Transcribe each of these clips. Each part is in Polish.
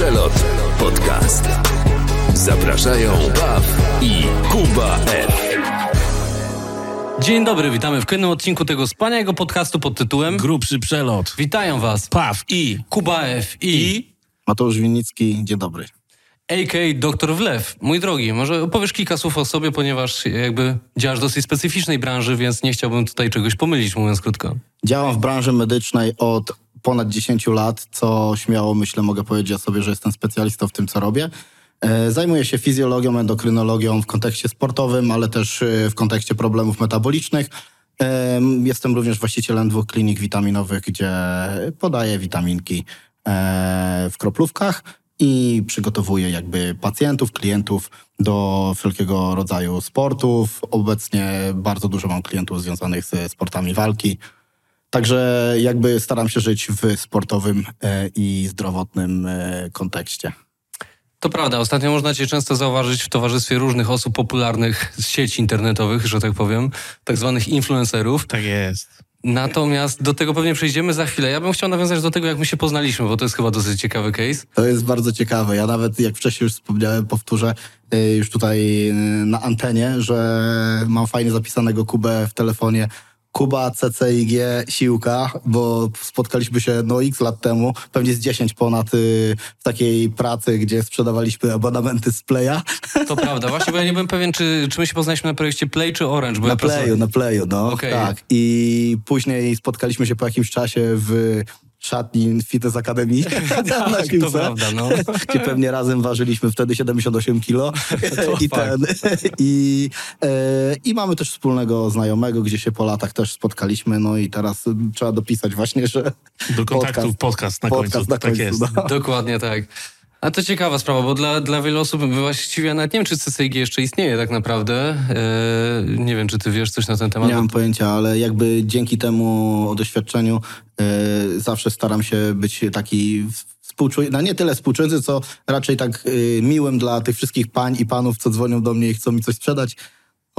Przelot Podcast. Zapraszają Baw i Kuba F. Dzień dobry, witamy w kolejnym odcinku tego wspaniałego podcastu pod tytułem Grubszy przelot. Witają Was Paw i... Kuba F i, Mateusz Winnicki, dzień dobry. AK Doktor Wlew. Mój drogi, może opowiesz kilka słów o sobie, ponieważ jakby działasz w dosyć specyficznej branży, więc nie chciałbym tutaj czegoś pomylić, mówiąc krótko. Działam w branży medycznej od ponad 10 lat, co śmiało myślę mogę powiedzieć o sobie, że jestem specjalistą w tym, co robię. E, Zajmuję się fizjologią, endokrynologią w kontekście sportowym, ale też e, w kontekście problemów metabolicznych. E, Jestem również właścicielem dwóch klinik witaminowych, gdzie podaję witaminki w kroplówkach i przygotowuję jakby pacjentów, klientów do wszelkiego rodzaju sportów. Obecnie bardzo dużo mam klientów związanych ze sportami walki. Także jakby staram się żyć w sportowym e, i zdrowotnym e, kontekście. To prawda, ostatnio można Cię często zauważyć w towarzystwie różnych osób popularnych z sieci internetowych, że tak powiem, tak zwanych influencerów. Tak jest. Natomiast do tego pewnie przejdziemy za chwilę. Ja bym chciał nawiązać do tego, jak my się poznaliśmy, bo to jest chyba dosyć ciekawy case. To jest bardzo ciekawe. Ja nawet, jak wcześniej już wspomniałem, powtórzę e, już tutaj na antenie, że mam fajnie zapisanego Kubę w telefonie. Kuba CCIG Siłka, bo spotkaliśmy się no x lat temu, pewnie z 10 ponad y, w takiej pracy, gdzie sprzedawaliśmy abonamenty z Playa. To prawda, właśnie, bo ja nie byłem pewien, czy, czy my się poznaliśmy na projekcie Play czy Orange. Bo Na ja Playu, na Playu, no. Okej. Tak. I później spotkaliśmy się po jakimś czasie w szatni Fitness Academy na to prawda, no. gdzie pewnie razem ważyliśmy wtedy 78 kilo i ten i, e, i mamy też wspólnego znajomego, gdzie się po latach też spotkaliśmy, no i teraz y, trzeba dopisać właśnie, że Do kontaktu podcast, na podcast końcu. na tak końcu, jest. no. Dokładnie tak. A to ciekawa sprawa, bo dla, dla wielu osób właściwie ja nawet nie wiem, czy CCIG jeszcze istnieje tak naprawdę. Eee, nie wiem, czy ty wiesz coś na ten temat. Nie mam pojęcia, ale jakby dzięki temu doświadczeniu e, zawsze staram się być taki współczujący, no nie tyle współczujący, co raczej tak e, miłym dla tych wszystkich pań i panów, co dzwonią do mnie i chcą mi coś sprzedać.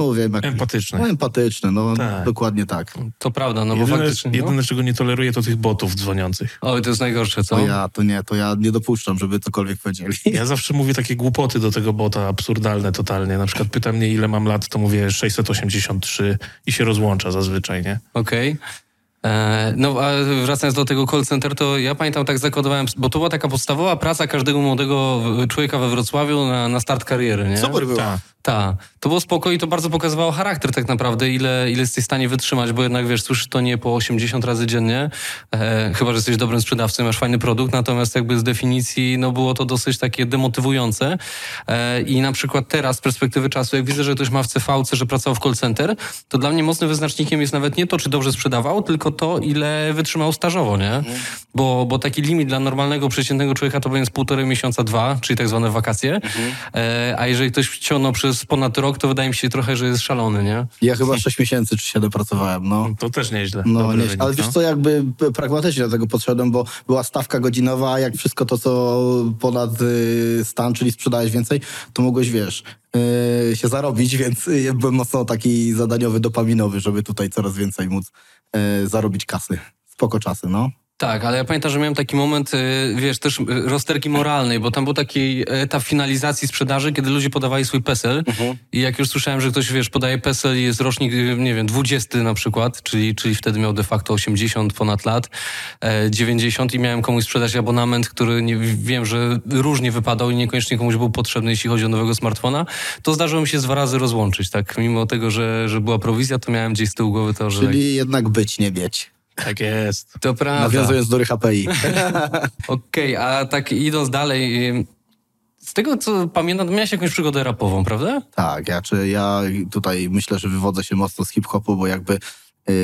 No wiem, jak... Empatyczny. No, empatyczny, no Tak. dokładnie tak. To prawda, no bo Jedyne, faktycznie... No. jedyne, czego nie toleruję, to tych botów dzwoniących. Oj, to jest najgorsze, co? To ja, to nie, to ja nie dopuszczam, żeby cokolwiek powiedzieli. Ja zawsze mówię takie głupoty do tego bota, absurdalne totalnie. Na przykład pyta mnie, ile mam lat, to mówię 683 i się rozłącza zazwyczaj, nie? Okej. E, No, a wracając do tego call center, to ja pamiętam, tak zakodowałem, bo to była taka podstawowa praca każdego młodego człowieka we Wrocławiu na, na start kariery, nie? Super było. Tak. Tak, to było spoko i to bardzo pokazywało charakter tak naprawdę, ile, ile jesteś w stanie wytrzymać, bo jednak wiesz, słyszysz to nie po 80 razy dziennie, e, chyba, że jesteś dobrym sprzedawcą, masz fajny produkt, natomiast jakby z definicji, no było to dosyć takie demotywujące. E, i na przykład teraz z perspektywy czasu, jak widzę, że ktoś ma w CVC, że pracował w call center, to dla mnie mocnym wyznacznikiem jest nawet nie to, czy dobrze sprzedawał, tylko to, ile wytrzymał stażowo, nie? Bo, bo taki limit dla normalnego, przeciętnego człowieka to będzie półtorej miesiąca, dwa, czyli tak zwane wakacje, e, a jeżeli ktoś wciągnął przez ponad rok, to wydaje mi się trochę, że jest szalony, nie? Ja chyba 6 miesięcy czy 7 pracowałem, no. To też nieźle. No, nie, wynik, ale wiesz no. co, jakby pragmatycznie do tego podszedłem, bo była stawka godzinowa, jak wszystko to, co ponad y, stan, czyli sprzedałeś więcej, to mogłeś, wiesz, y, się zarobić, więc y, byłem mocno taki zadaniowy, dopaminowy, żeby tutaj coraz więcej móc y, zarobić kasy. Spoko czasy, no. Tak, ale ja pamiętam, że miałem taki moment, y, wiesz, też y, rozterki moralnej, bo tam był taki etap finalizacji sprzedaży, kiedy ludzie podawali swój PESEL i jak już słyszałem, że ktoś, wiesz, podaje PESEL i jest rocznik, y, nie wiem, 20 na przykład, czyli, czyli wtedy miał de facto 80 ponad lat, e, 90 i miałem komuś sprzedać abonament, który nie, wiem, że różnie wypadał i niekoniecznie komuś był potrzebny, jeśli chodzi o nowego smartfona, to zdarzyło mi się dwa razy rozłączyć, tak? Mimo tego, że, że była prowizja, to miałem gdzieś z tyłu głowy to, że... Czyli jednak być, nie mieć. Tak jest. To prawda. Nawiązując do HPI. Okej, a tak idąc dalej, z tego co pamiętam, miałeś jakąś przygodę rapową, prawda? Tak, ja, czy ja tutaj myślę, że wywodzę się mocno z hip-hopu, bo jakby yy,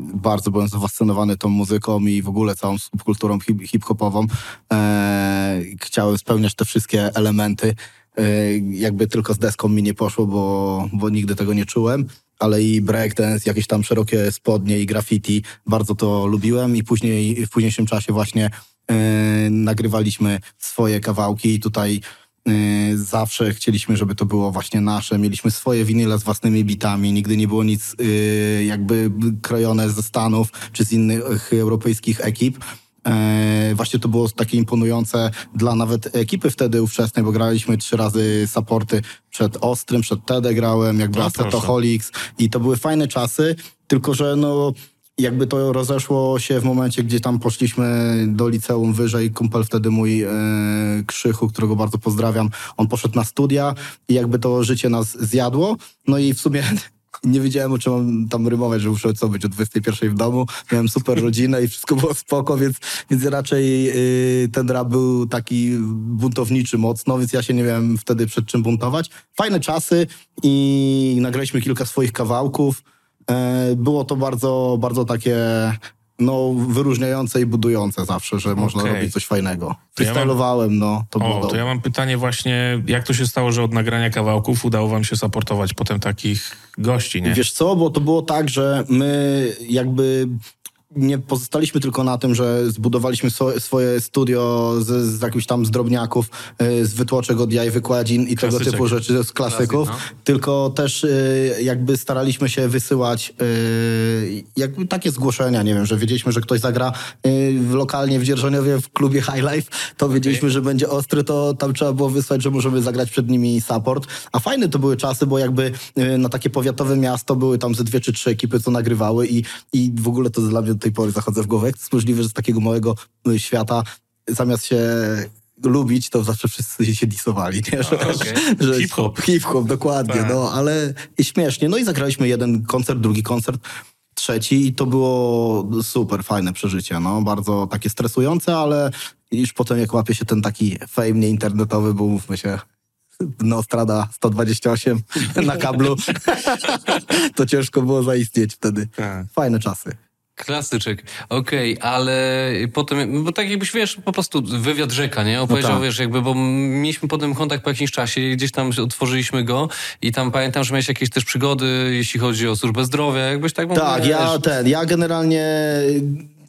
bardzo byłem zafascynowany tą muzyką i w ogóle całą subkulturą hip- hip-hopową. E, chciałem spełniać te wszystkie elementy. E, jakby tylko z deską mi nie poszło, bo, bo nigdy tego nie czułem. Ale i breakdance, jakieś tam szerokie spodnie i graffiti, bardzo to lubiłem i później w późniejszym czasie właśnie e, nagrywaliśmy swoje kawałki i tutaj Yy, Zawsze chcieliśmy, żeby to było właśnie nasze. Mieliśmy swoje winyle z własnymi bitami. Nigdy nie było nic yy, jakby krojone ze Stanów czy z innych europejskich ekip. E, właśnie to było takie imponujące dla nawet ekipy wtedy ówczesnej, bo graliśmy trzy razy supporty przed Ostrym, przed TD grałem, jakby No, Acetoholics i to były fajne czasy, tylko że no jakby to rozeszło się w momencie, gdzie tam poszliśmy do liceum wyżej. Kumpel wtedy mój e, Krzychu, którego bardzo pozdrawiam, on poszedł na studia i jakby to życie nas zjadło. No i w sumie nie wiedziałem, o czym mam tam rymować, że muszę co być o 21 w domu. Miałem super rodzinę i wszystko było spoko, więc, więc raczej y, ten rap był taki buntowniczy mocno, więc ja się nie wiem wtedy przed czym buntować. Fajne czasy i nagraliśmy kilka swoich kawałków. E, było to bardzo, bardzo takie no, wyróżniające i budujące zawsze, że można Okej. robić coś fajnego. To ja mam- Freestylowałem, no, to było O, to dobre. ja mam pytanie właśnie, jak to się stało, że od nagrania kawałków udało wam się supportować potem takich gości, nie? Wiesz co, bo to było tak, że my jakby nie pozostaliśmy tylko na tym, że zbudowaliśmy so, swoje studio z, z jakichś tam zdrobniaków, y, z wytłoczek od jaj, wykładzin i tego Klasyczek. typu rzeczy, z klasyków, Klasyk, tylko też y, jakby staraliśmy się wysyłać y, jakby takie zgłoszenia, nie wiem, że wiedzieliśmy, że ktoś zagra w lokalnie w Dzierżoniowie w klubie High Life, to wiedzieliśmy, że będzie ostry, to tam trzeba było wysłać, że możemy zagrać przed nimi support. A fajne to były czasy, bo jakby na takie powiatowe miasto były tam ze dwie czy trzy ekipy, co nagrywały i, i w ogóle to dla mnie tej pory zachodzę w głowę. Jak to jest możliwe, że z takiego małego y, świata zamiast się lubić, to zawsze wszyscy się disowali, nie? Że, okej. że Hip-hop. Hip-hop, dokładnie, Tak. no, ale i śmiesznie. No i zagraliśmy jeden koncert, drugi koncert, trzeci i to było super, fajne przeżycie, no, bardzo takie stresujące, ale już potem jak łapie się ten taki fame nieinternetowy, bo mówmy się, Nostrada 128 na kablu, to ciężko było zaistnieć wtedy. Tak. Fajne czasy. Klasyczek, okej, ale potem, bo tak jakbyś, wiesz, po prostu wywiad rzeka, nie? Opowiedział, tak. wiesz, jakby, bo mieliśmy potem kontakt po jakimś czasie i gdzieś tam otworzyliśmy go i tam pamiętam, że miałeś jakieś też przygody, jeśli chodzi o służbę zdrowia, jakbyś tak mógł, Tak, ja ten, ja generalnie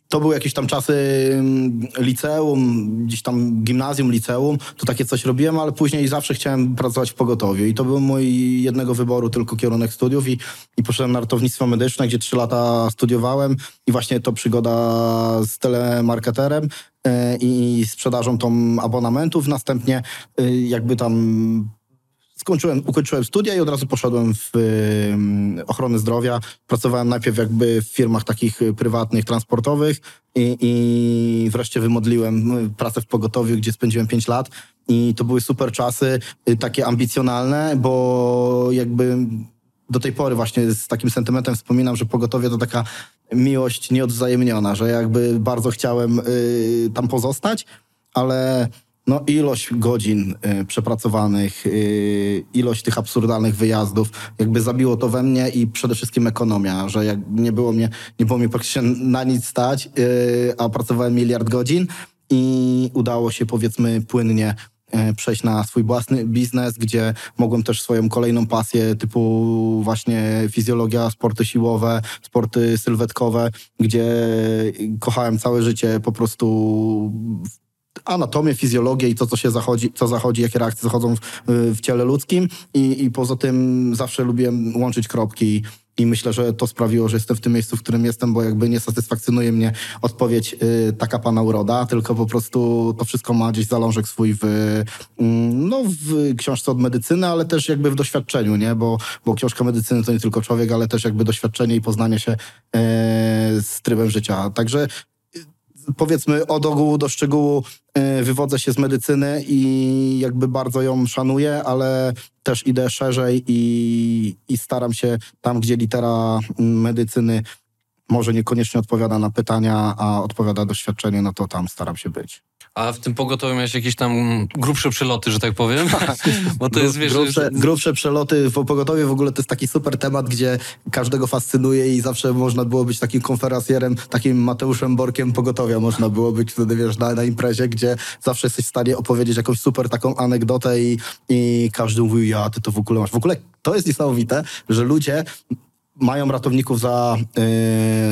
to były jakieś tam czasy mm, liceum, gdzieś tam gimnazjum, liceum, to takie coś robiłem, ale później zawsze chciałem pracować w pogotowiu. I to był mój jednego wyboru tylko kierunek studiów i, i poszedłem na ratownictwo medyczne, gdzie trzy lata studiowałem. I właśnie to przygoda z telemarketerem e, i sprzedażą tą abonamentów, następnie e, jakby tam skończyłem, ukończyłem studia i od razu poszedłem w ym, ochronę zdrowia. Pracowałem najpierw jakby w firmach takich y, prywatnych, transportowych i, i wreszcie wymodliłem y, pracę w pogotowiu, gdzie spędziłem 5 lat i to były super czasy, y, takie ambicjonalne, bo jakby do tej pory właśnie z takim sentymentem wspominam, że pogotowie to taka miłość nieodwzajemniona, że jakby bardzo chciałem y, tam pozostać, ale no ilość godzin y, przepracowanych, y, ilość tych absurdalnych wyjazdów, jakby zabiło to we mnie i przede wszystkim ekonomia, że jak nie było mnie, nie było mnie praktycznie na nic stać, y, a pracowałem miliard godzin i udało się powiedzmy płynnie e, przejść na swój własny biznes, gdzie mogłem też swoją kolejną pasję typu właśnie fizjologia, sporty siłowe, sporty sylwetkowe, gdzie kochałem całe życie po prostu anatomię, fizjologię i to, co się zachodzi, co zachodzi, jakie reakcje zachodzą w, w ciele ludzkim i, i poza tym zawsze lubiłem łączyć kropki i myślę, że to sprawiło, że jestem w tym miejscu, w którym jestem, bo jakby nie satysfakcjonuje mnie odpowiedź y, taka pana uroda, tylko po prostu to wszystko ma gdzieś zalążek swój w, mm, no, w książce od medycyny, ale też jakby w doświadczeniu, nie? Bo, bo książka medycyny to nie tylko człowiek, ale też jakby doświadczenie i poznanie się e, z trybem życia. Także powiedzmy od ogółu do szczegółu y, wywodzę się z medycyny i jakby bardzo ją szanuję, ale też idę szerzej i, i staram się tam, gdzie litera mm, medycyny może niekoniecznie odpowiada na pytania, a odpowiada doświadczenie, no to tam staram się być. A w tym pogotowiu miałeś jakieś tam grubsze przeloty, że tak powiem? Bo to jest, wiesz... grubsze, grubsze przeloty w pogotowie w ogóle to jest taki super temat, gdzie każdego fascynuje i zawsze można było być takim konferencjerem, takim Mateuszem Borkiem pogotowia można było być wtedy, wiesz, na, na imprezie, gdzie zawsze jesteś w stanie opowiedzieć jakąś super taką anegdotę i, i każdy mówił, ja, ty to w ogóle masz. W ogóle to jest niesamowite, że ludzie mają ratowników za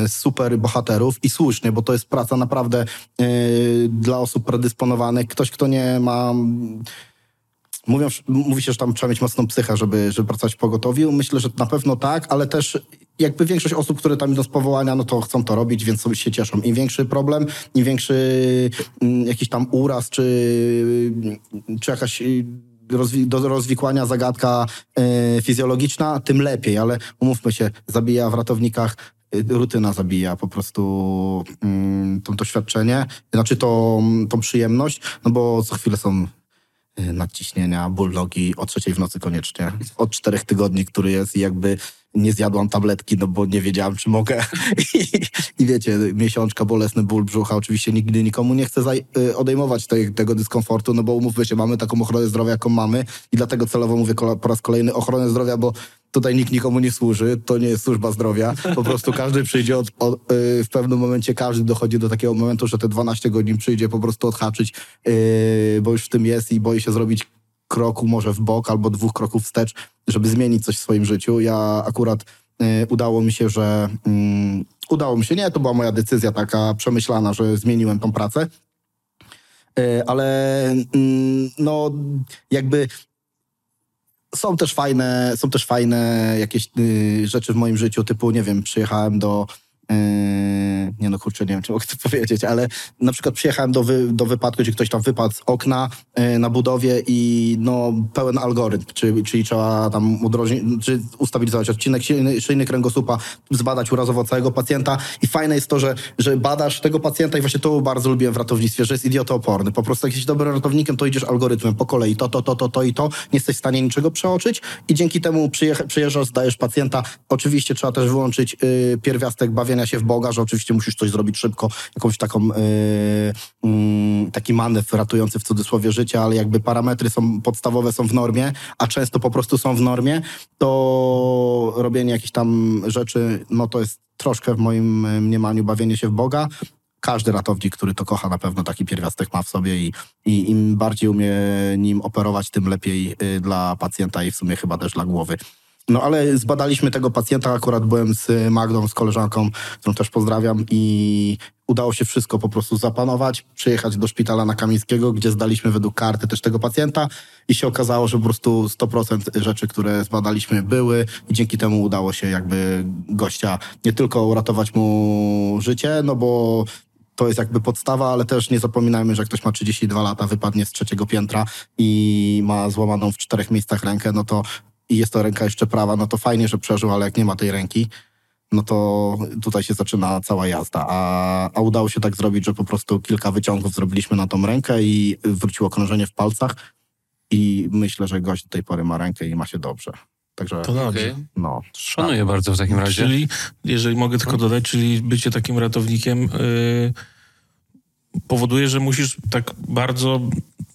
y, super bohaterów i słusznie, bo to jest praca naprawdę y, dla osób predysponowanych. Ktoś, kto nie ma... Mówią, mówi się, że tam trzeba mieć mocną psychę, żeby, żeby pracować w pogotowiu. Myślę, że na pewno tak, ale też jakby większość osób, które tam idą z powołania, no to chcą to robić, więc sobie się cieszą. Im większy problem, im większy mm, jakiś tam uraz, czy, czy jakaś rozwi- do rozwikłania zagadka y, fizjologiczna, tym lepiej, ale umówmy się, zabija w ratownikach y, rutyna zabija po prostu mm, to doświadczenie, znaczy to, tą przyjemność, no bo co chwilę są nadciśnienia, ból nogi o trzeciej w nocy koniecznie. Od czterech tygodni, który jest i jakby nie zjadłam tabletki, no bo nie wiedziałam, czy mogę. I, wiecie, miesiączka, bolesny ból brzucha. Oczywiście nigdy nikomu nie chcę y, odejmować tej, tego dyskomfortu, no bo umówmy się, mamy taką ochronę zdrowia, jaką mamy i dlatego celowo mówię po raz kolejny ochronę zdrowia, bo tutaj nikt nikomu nie służy, to nie jest służba zdrowia. Po prostu każdy przyjdzie od, od, y, w pewnym momencie, każdy dochodzi do takiego momentu, że te 12 godzin przyjdzie po prostu odhaczyć, y, bo już w tym jest i boi się zrobić kroku może w bok albo dwóch kroków wstecz, żeby zmienić coś w swoim życiu. Ja akurat y, udało mi się, że mm, udało mi się, nie, to była moja decyzja taka przemyślana, że zmieniłem tą pracę. Ale mm, no jakby są też fajne, są też fajne jakieś y, rzeczy w moim życiu, typu, nie wiem, przyjechałem do. Yy, nie no kurczę, nie wiem, czy mogę to powiedzieć, ale na przykład przyjechałem do, wy, do wypadku, gdzie ktoś tam wypadł z okna yy, na budowie i no pełen algorytm, czyli, czyli trzeba tam udrożnić, czy ustabilizować odcinek szyjny, szyjny kręgosłupa, zbadać urazowo całego pacjenta i fajne jest to, że, że badasz tego pacjenta i właśnie to bardzo lubiłem w ratownictwie, że jest idiotooporny. Po prostu jak jesteś dobrym ratownikiem, to idziesz algorytmem po kolei, to, to, to, to, to i to, nie jesteś w stanie niczego przeoczyć i dzięki temu przyjeżdżasz, zdajesz pacjenta. Oczywiście trzeba też wyłączyć yy, pierwiastek bawienia się w Boga, że oczywiście musisz coś zrobić szybko, jakąś taką yy, mm, taki manewr ratujący w cudzysłowie życie, ale jakby parametry są podstawowe, są w normie, a często po prostu są w normie, to robienie jakichś tam rzeczy, no to jest troszkę w moim y, mniemaniu bawienie się w Boga. Każdy ratownik, który to kocha, na pewno taki pierwiastek ma w sobie i, i im bardziej umie nim operować, tym lepiej y, dla pacjenta i w sumie chyba też dla głowy. No ale zbadaliśmy tego pacjenta, akurat byłem z Magdą, z koleżanką, którą też pozdrawiam i udało się wszystko po prostu zapanować, przyjechać do szpitala na Kamińskiego, gdzie zdaliśmy według karty też tego pacjenta i się okazało, że po prostu 100% rzeczy, które zbadaliśmy były i dzięki temu udało się jakby gościa nie tylko uratować mu życie, no bo to jest jakby podstawa, ale też nie zapominajmy, że jak ktoś ma 32 lata, wypadnie z trzeciego piętra i ma złamaną w czterech miejscach rękę, no to i jest to ręka jeszcze prawa, no to fajnie, że przeżył, ale jak nie ma tej ręki, no to tutaj się zaczyna cała jazda. A, a udało się tak zrobić, że po prostu kilka wyciągów zrobiliśmy na tą rękę i wróciło krążenie w palcach i myślę, że gość do tej pory ma rękę i ma się dobrze. Także, To dobrze. No. Szanuję bardzo w takim razie. Czyli, jeżeli mogę tylko dodać, czyli bycie takim ratownikiem yy, powoduje, że musisz tak bardzo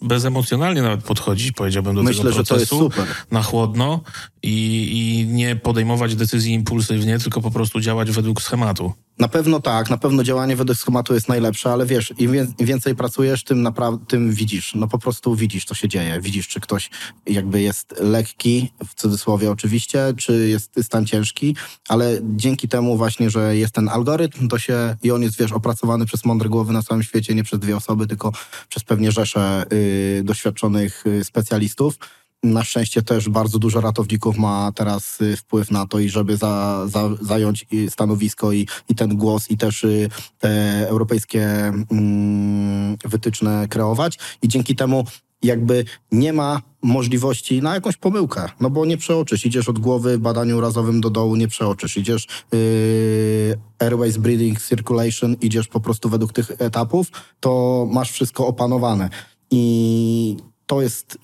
bezemocjonalnie nawet podchodzić, powiedziałbym, do Myślę, tego że to jest procesu. Na chłodno i, i nie podejmować decyzji impulsywnie, tylko po prostu działać według schematu. Na pewno tak, na pewno działanie według schematu jest najlepsze, ale wiesz, im, wię- im więcej pracujesz, tym naprawdę, tym widzisz. No po prostu widzisz, co się dzieje. Widzisz, czy ktoś jakby jest lekki, w cudzysłowie oczywiście, czy jest stan ciężki, ale dzięki temu właśnie, że jest ten algorytm, to się, i on jest, wiesz, opracowany przez mądre głowy na całym świecie, nie przez dwie osoby, tylko przez pewnie rzesze y, doświadczonych y, specjalistów. Na szczęście też bardzo dużo ratowników ma teraz y, wpływ na to i żeby za, za, zająć y, stanowisko i, i ten głos i też y, te europejskie mm, wytyczne kreować i dzięki temu jakby nie ma możliwości na jakąś pomyłkę, no bo nie przeoczysz. Idziesz od głowy badaniu razowym do dołu, nie przeoczysz. Idziesz yy, airways, breathing, circulation, idziesz po prostu według tych etapów, to masz wszystko opanowane. I to jest,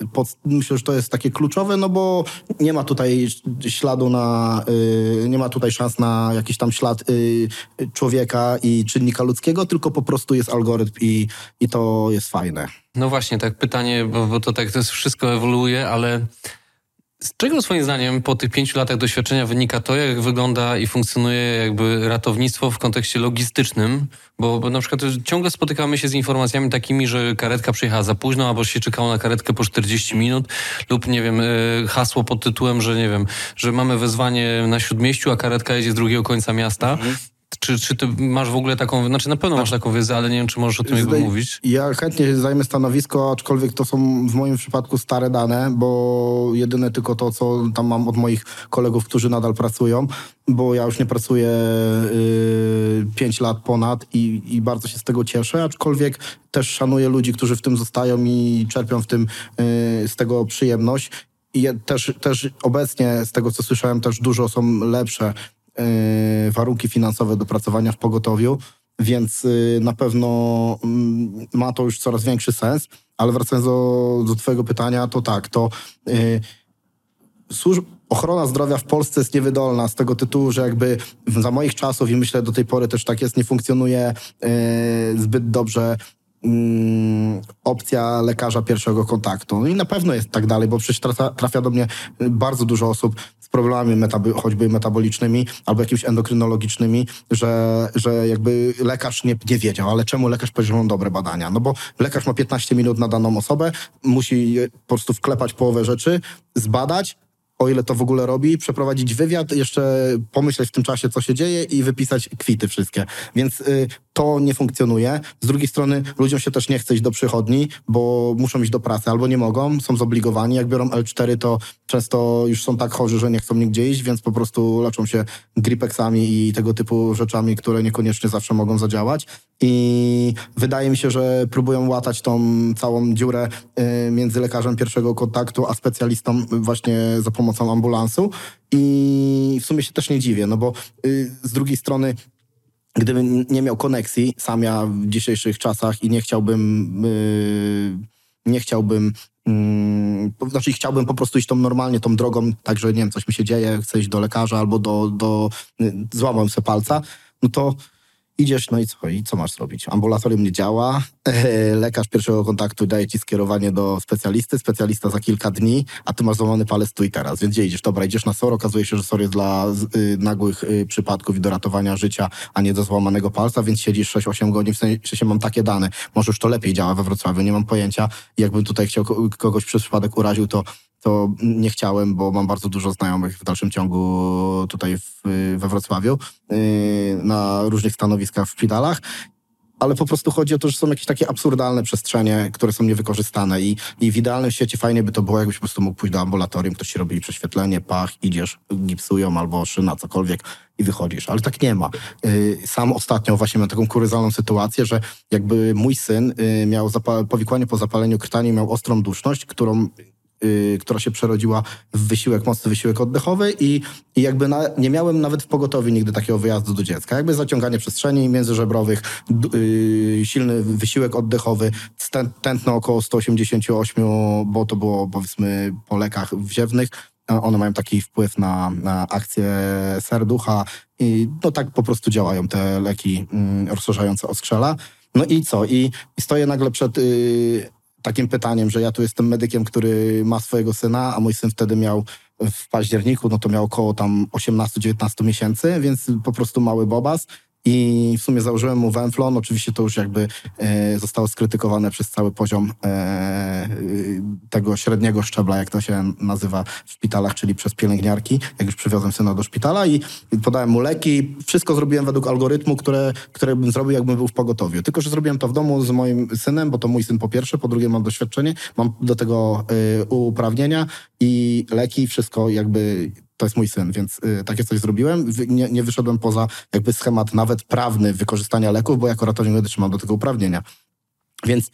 myślę, że to jest takie kluczowe, no bo nie ma tutaj śladu na, y, nie ma tutaj szans na jakiś tam ślad y, człowieka i czynnika ludzkiego, tylko po prostu jest algorytm i, i to jest fajne. No właśnie, tak pytanie, bo, bo to tak to wszystko ewoluuje, ale z czego swoim zdaniem po tych pięciu latach doświadczenia wynika to, jak wygląda i funkcjonuje jakby ratownictwo w kontekście logistycznym? Bo, bo na przykład ciągle spotykamy się z informacjami takimi, że karetka przyjechała za późno, albo się czekało na karetkę po 40 minut, lub nie wiem, y, hasło pod tytułem, że nie wiem, że mamy wezwanie na śródmieściu, a karetka jedzie z drugiego końca miasta. Czy, czy ty masz w ogóle taką, znaczy na pewno masz taką wiedzę, ale nie wiem, czy możesz o tym jakby mówić. Ja chętnie zajmę stanowisko, aczkolwiek to są w moim przypadku stare dane, bo jedyne tylko to, co tam mam od moich kolegów, którzy nadal pracują, bo ja już nie pracuję 5 lat ponad i, i bardzo się z tego cieszę, aczkolwiek też szanuję ludzi, którzy w tym zostają i czerpią w tym y, z tego przyjemność. I też, też obecnie, z tego co słyszałem, też dużo są lepsze y, warunki finansowe do pracowania w pogotowiu, więc y, na pewno mm, ma to już coraz większy sens. Ale wracając do, do Twojego pytania, to tak, to y, służ- ochrona zdrowia w Polsce jest niewydolna z tego tytułu, że jakby za moich czasów i myślę do tej pory też tak jest, nie funkcjonuje zbyt dobrze mm, opcja lekarza pierwszego kontaktu. No i na pewno jest tak dalej, bo przecież trafia, trafia do mnie bardzo dużo osób z problemami choćby metabolicznymi albo jakimiś endokrynologicznymi, że, że jakby lekarz nie, nie wiedział, ale czemu lekarz powiedział, że dobre badania? No bo lekarz ma 15 minut na daną osobę, musi po prostu wklepać połowę rzeczy, zbadać, o ile to w ogóle robi, przeprowadzić wywiad, jeszcze pomyśleć w tym czasie, co się dzieje i wypisać kwity wszystkie. Więc y, to nie funkcjonuje. Z drugiej strony ludziom się też nie chce iść do przychodni, bo muszą iść do pracy albo nie mogą, są zobligowani. Jak biorą L4, to często już są tak chorzy, że nie chcą nigdzie iść, więc po prostu leczą się gripexami i tego typu rzeczami, które niekoniecznie zawsze mogą zadziałać. I wydaje mi się, że próbują łatać tą całą dziurę y, między lekarzem pierwszego kontaktu a specjalistą właśnie za pomocą ambulansu. I w sumie się też nie dziwię, no bo y, z drugiej strony gdybym nie miał koneksji sam ja w dzisiejszych czasach i nie chciałbym yy, nie chciałbym mm, znaczy chciałbym po prostu iść tą normalnie tą drogą, tak że nie wiem, coś mi się dzieje, chcę iść do lekarza albo do, do y, złamałem sobie palca, no to idziesz, no i co, i co masz zrobić? Ambulatorium nie działa, lekarz pierwszego kontaktu daje ci skierowanie do specjalisty, specjalista za kilka dni, a ty masz złamany palec tu i teraz, więc gdzie idziesz? Dobra, idziesz na SOR, okazuje się, że SOR jest dla y, nagłych y, przypadków i do ratowania życia, a nie do złamanego palca, więc siedzisz 6-8 godzin, w sensie mam takie dane. Może już to lepiej działa we Wrocławiu, nie mam pojęcia. Jakbym tutaj chciał ko- kogoś przez przypadek uraził, to to nie chciałem, bo mam bardzo dużo znajomych w dalszym ciągu tutaj w, we Wrocławiu yy, na różnych stanowiskach w szpitalach. Ale po prostu chodzi o to, że są jakieś takie absurdalne przestrzenie, które są niewykorzystane i, i w idealnym świecie fajnie by to było, jakbyś po prostu mógł pójść do ambulatorium, ktoś ci robi prześwietlenie, pach, idziesz, gipsują albo szyna, cokolwiek i wychodzisz. Ale tak nie ma. Yy, Sam ostatnio właśnie miałem taką kuryzalną sytuację, że jakby mój syn yy, miał powikłanie po zapaleniu krtani, miał ostrą duszność, którą y, która się przerodziła w wysiłek, mocny wysiłek oddechowy i, i jakby na, nie miałem nawet w pogotowiu nigdy takiego wyjazdu do dziecka. Jakby zaciąganie przestrzeni międzyżebrowych, d- y, silny wysiłek oddechowy, tętno około 188, bo to było powiedzmy po lekach wziewnych. One mają taki wpływ na, na akcję serducha i no tak po prostu działają te leki mm, rozszerzające oskrzela. No i co? I, i stoję nagle przed y, takim pytaniem, że ja tu jestem medykiem, który ma swojego syna, a mój syn wtedy miał w październiku, no to miał około tam 18-19 miesięcy, więc po prostu mały bobas. I w sumie założyłem mu Venflon. Oczywiście to już jakby e, zostało skrytykowane przez cały poziom e, y, tego średniego szczebla, jak to się nazywa w szpitalach, czyli przez pielęgniarki. Jak już przywiozłem syna do szpitala i podałem mu leki. Wszystko zrobiłem według algorytmu, które, które bym zrobił, jakbym był w pogotowiu. Tylko, że zrobiłem to w domu z moim synem, bo to mój syn po pierwsze, po drugie mam doświadczenie, mam do tego y, uprawnienia i leki, wszystko jakby to jest mój syn, więc y, takie coś zrobiłem. Wy- Nie, nie wyszedłem poza jakby schemat nawet prawny wykorzystania leków, bo jako ratownik medyczny mam do tego uprawnienia. Więc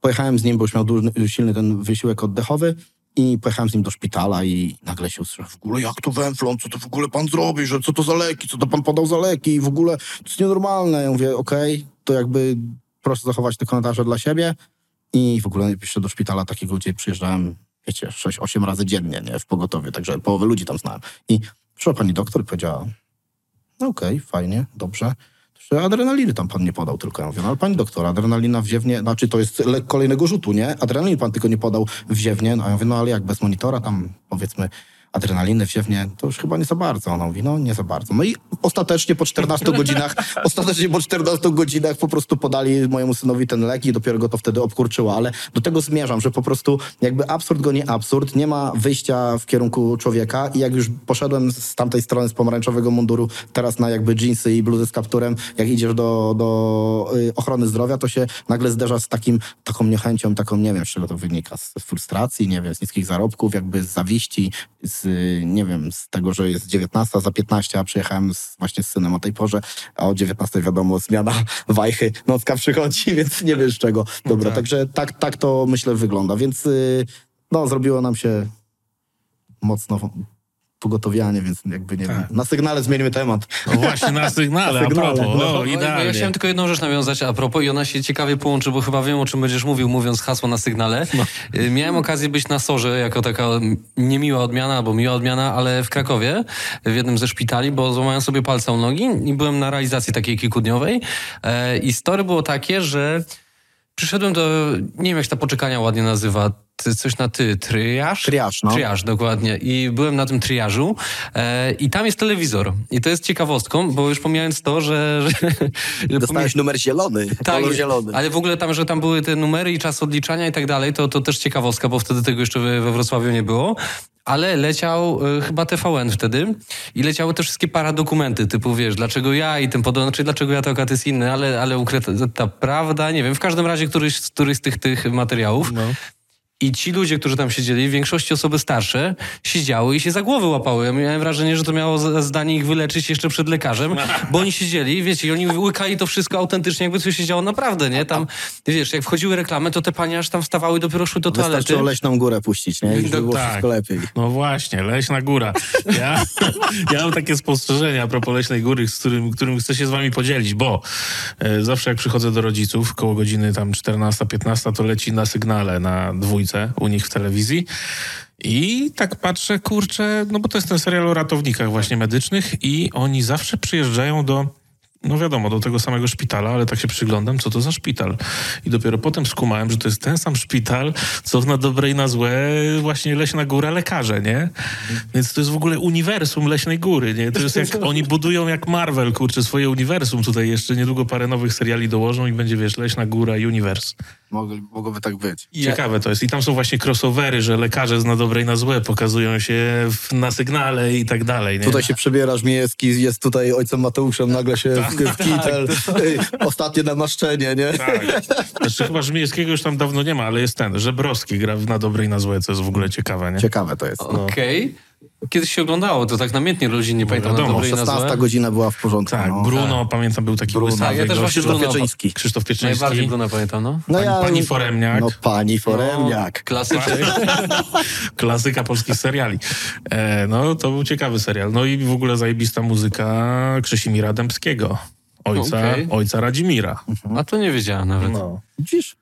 pojechałem z nim, bo już miał duży, silny ten wysiłek oddechowy i pojechałem z nim do szpitala i nagle się usłyszałem, w ogóle jak to węflon, co to w ogóle pan zrobi, że co to za leki, co to pan podał za leki i w ogóle to jest nienormalne. Ja mówię, okej, to jakby proszę zachować te komentarze dla siebie i w ogóle jeszcze do szpitala takiego, gdzie przyjeżdżałem, wiecie, 6-8 razy dziennie, nie, w pogotowie, także połowę ludzi tam znałem. I przyszła pani doktor i powiedziała, no okej, fajnie, dobrze. Adrenaliny tam pan nie podał tylko. Ja mówię, no ale pani doktor, adrenalina wziewnie, znaczy to jest lek kolejnego rzutu, nie? Adrenalin pan tylko nie podał wziewnie. No ja mówię, no ale jak bez monitora tam powiedzmy adrenaliny wziewnie, to już chyba nie za bardzo. Ona mówi, no nie za bardzo. No i ostatecznie po 14 godzinach, ostatecznie po 14 godzinach po prostu podali mojemu synowi ten lek i dopiero go to wtedy obkurczyło, ale do tego zmierzam, że po prostu jakby absurd goni absurd, nie ma wyjścia w kierunku człowieka i jak już poszedłem z tamtej strony z pomarańczowego munduru teraz na jakby jeansy i bluzy z kapturem, jak idziesz do, do y, ochrony zdrowia, to się nagle zderza z takim, taką niechęcią, taką, nie wiem, z czego to wynika, z frustracji, nie wiem, z niskich zarobków, jakby z zawiści, z, nie wiem, z tego, że jest 19 za 15, a przyjechałem z, właśnie z synem o tej porze, a o 19 wiadomo, zmiana wajchy, nocka przychodzi, więc nie wiesz czego. Dobra, tak. także tak, tak to myślę wygląda, więc y, no, zrobiło nam się mocno pogotowianie, więc jakby nie Tak. wiem. Na sygnale zmienimy temat. No właśnie na sygnale, Na sygnale, a propos, no. o, No, idealnie. Ja chciałem tylko jedną rzecz nawiązać a propos i ona się ciekawie połączy, bo chyba wiem, o czym będziesz mówił, mówiąc hasło na sygnale. Y, Miałem okazję być na Sorze jako taka niemiła odmiana, albo miła odmiana, ale w Krakowie, w jednym ze szpitali, bo złamałem sobie palce u nogi i byłem na realizacji takiej kilkudniowej. E, I story było takie, że przyszedłem do, nie wiem jak się ta poczekania ładnie nazywa, ty, coś na ty, tryjaż? Triaż, no. Triaż, dokładnie. I byłem na tym triażu e, i tam jest telewizor. I to jest ciekawostką, bo już pomijając to, że... że Dostałeś numer zielony, kolor zielony. ale w ogóle tam, że tam były te numery i czas odliczania i tak dalej, to, to też ciekawostka, bo wtedy tego jeszcze we, we Wrocławiu nie było. Ale leciał y, chyba TVN wtedy i leciały te wszystkie paradokumenty, typu wiesz, dlaczego ja i tym podobne, znaczy dlaczego ja to akurat jest inny, ale, ale ukryta ta prawda, nie wiem, w każdym razie któryś, któryś z tych, tych materiałów. No. I ci ludzie, którzy tam siedzieli, w większości osoby starsze, siedziały i się za głowy łapały. Ja miałem wrażenie, że to miało zdanie ich wyleczyć jeszcze przed lekarzem, bo oni siedzieli, wiecie, i oni łykali to wszystko autentycznie, jakby coś się działo naprawdę, nie? Tam, wiesz, jak wchodziły reklamy, to te panie aż tam wstawały i dopiero szły do toalety. Wystarczyło leśną górę puścić, nie? I No było tak. wszystko lepiej. No właśnie, leśna góra. Ja, ja mam takie spostrzeżenia a propos leśnej góry, z którym, którym chcę się z wami podzielić, bo e, zawsze jak przychodzę do rodziców, koło godziny tam 14-15, to leci na sygnale na dwójce u nich w telewizji. I tak patrzę, kurczę, no bo to jest ten serial o ratownikach właśnie medycznych i oni zawsze przyjeżdżają do no wiadomo, do tego samego szpitala, ale tak się przyglądam, co to za szpital. I dopiero potem skumałem, że to jest ten sam szpital, co na dobre i na złe właśnie Leśna Góra lekarze, nie? Więc to jest w ogóle uniwersum Leśnej Góry, nie? To jest jak, oni budują jak Marvel, kurczę, swoje uniwersum tutaj jeszcze niedługo parę nowych seriali dołożą i będzie, wiesz, Leśna Góra Universe. Mogli, mogłoby tak być. Ciekawe to jest. I tam są właśnie crossovery, że lekarze z na dobre i na złe pokazują się w, na sygnale i tak dalej, nie? Tutaj się przebierasz miejski, jest tutaj ojcem Mateuszem, nagle się w, w kitel, ej, ostatnie namaszczenie, nie? Tak. Znaczy chyba Żmijewskiego już tam dawno nie ma, ale jest ten, Żebrowski gra w na dobre i na złe, co jest w ogóle ciekawe, nie? Ciekawe to jest. No. Okej. Kiedyś się oglądało, to tak namiętnie ludzi nie pamiętam na wiadomo, na 16 złe. godzina była w porządku. Tak, no. Bruno, pamiętam, był taki Bruno. Tak, ja też właśnie Krzysztof Bruno. Pieczyński. Krzysztof Pieczyński. Najbardziej Bruno pamiętam, no. No Pani, ja, pani Foremniak. No pani Foremniak. Klasyczek. Klasyka polskich seriali. E, no, to był ciekawy serial. No i w ogóle zajebista muzyka Krzysimira Dębskiego. Ojca, Okej. ojca Radzimira. A to nie wiedziałem nawet. No. Widzisz?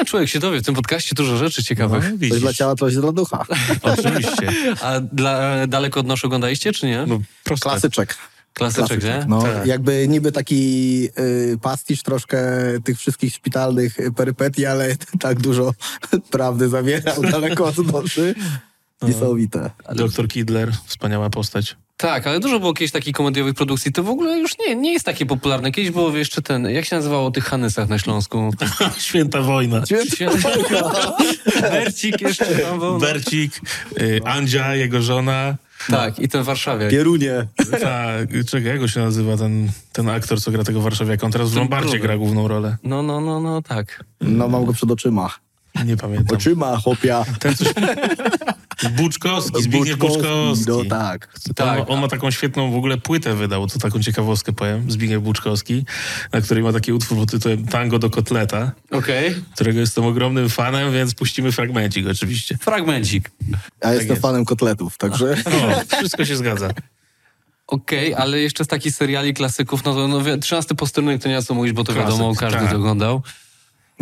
A człowiek się dowie, w tym podcaście dużo rzeczy ciekawych. No, Coś dla ciała, coś dla ducha. Oczywiście. A dla, daleko od noszy oglądaliście, czy nie? No, proste. Klasyczek. Klasyczek, nie? No, Tak. jakby niby taki y, pastisz troszkę tych wszystkich szpitalnych perypetii, ale tak dużo prawdy zawierał daleko od noszy. Niesamowite. Doktor Kidler, wspaniała postać. Tak, ale dużo było kiedyś takich komediowych produkcji. To w ogóle już nie, nie jest takie popularne. Kiedyś było jeszcze ten, jak się nazywało o tych Hanysach na Śląsku? Święta wojna. Bercik jeszcze tam był. no. Bercik, y, Andzia, jego żona. Tak, i ten Warszawiak. Pierunie. Tak, czekaj, jak go się nazywa ten, ten aktor, co gra tego Warszawiaka? On teraz w Lombardzie gra główną rolę. No, no, no, no, tak. No mam go przed oczyma. Nie pamiętam. Oczyma, chłopia. Ten coś... Buczkowski, Zbigniew Buczkowski. No tak. On, Tak. ma, on ma taką świetną w ogóle płytę wydał, to taką ciekawostkę powiem, Zbigniew Buczkowski, na której ma taki utwór pod tytułem Tango do kotleta, Okej. którego jestem ogromnym fanem, więc puścimy fragmencik oczywiście. Fragmencik. Ja jestem jest. fanem kotletów, także... O, wszystko się zgadza. Okej, ale jeszcze z takich seriali klasyków, no to no, wi- 13 posterunek to nie ma co mówić, bo to Klasyk, wiadomo, każdy tak. to oglądał.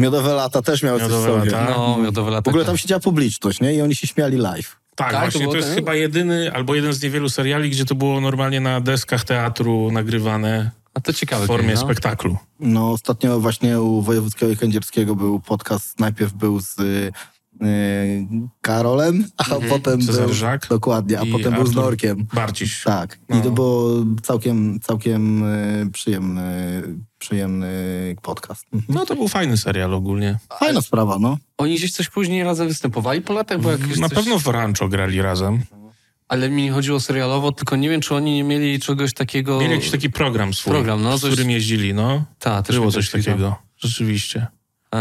Miodowe lata też miały Miodowe coś w sobie. lata. No, miodowe W lata. ogóle tam siedziała publiczność, nie? I oni się śmiali live. Tak, Tak, to właśnie to, było jest ten? chyba jedyny, albo jeden z niewielu seriali, gdzie to było normalnie na deskach teatru nagrywane A to ciekawe. w formie no. spektaklu. No ostatnio właśnie u Wojewódzkiego i Kędzierskiego był podcast, najpierw był z Karolem, a potem Cezary był... Żak Dokładnie, a i potem był z Artur Norkiem. Barciś. Tak. I No. to było całkiem, całkiem y, przyjemny, przyjemny podcast. Mhm. No to był fajny serial ogólnie. Fajna sprawa, no. Oni gdzieś coś później razem występowali po latach, bo jakieś Na coś... pewno w Rancho grali razem. Ale mi nie chodziło serialowo, tylko nie wiem, czy oni nie mieli czegoś takiego... Mieli jakiś taki program swój, Program, no, z coś- którym jeździli, no. Ta, też Było mi coś tak takiego. Rzeczywiście. A,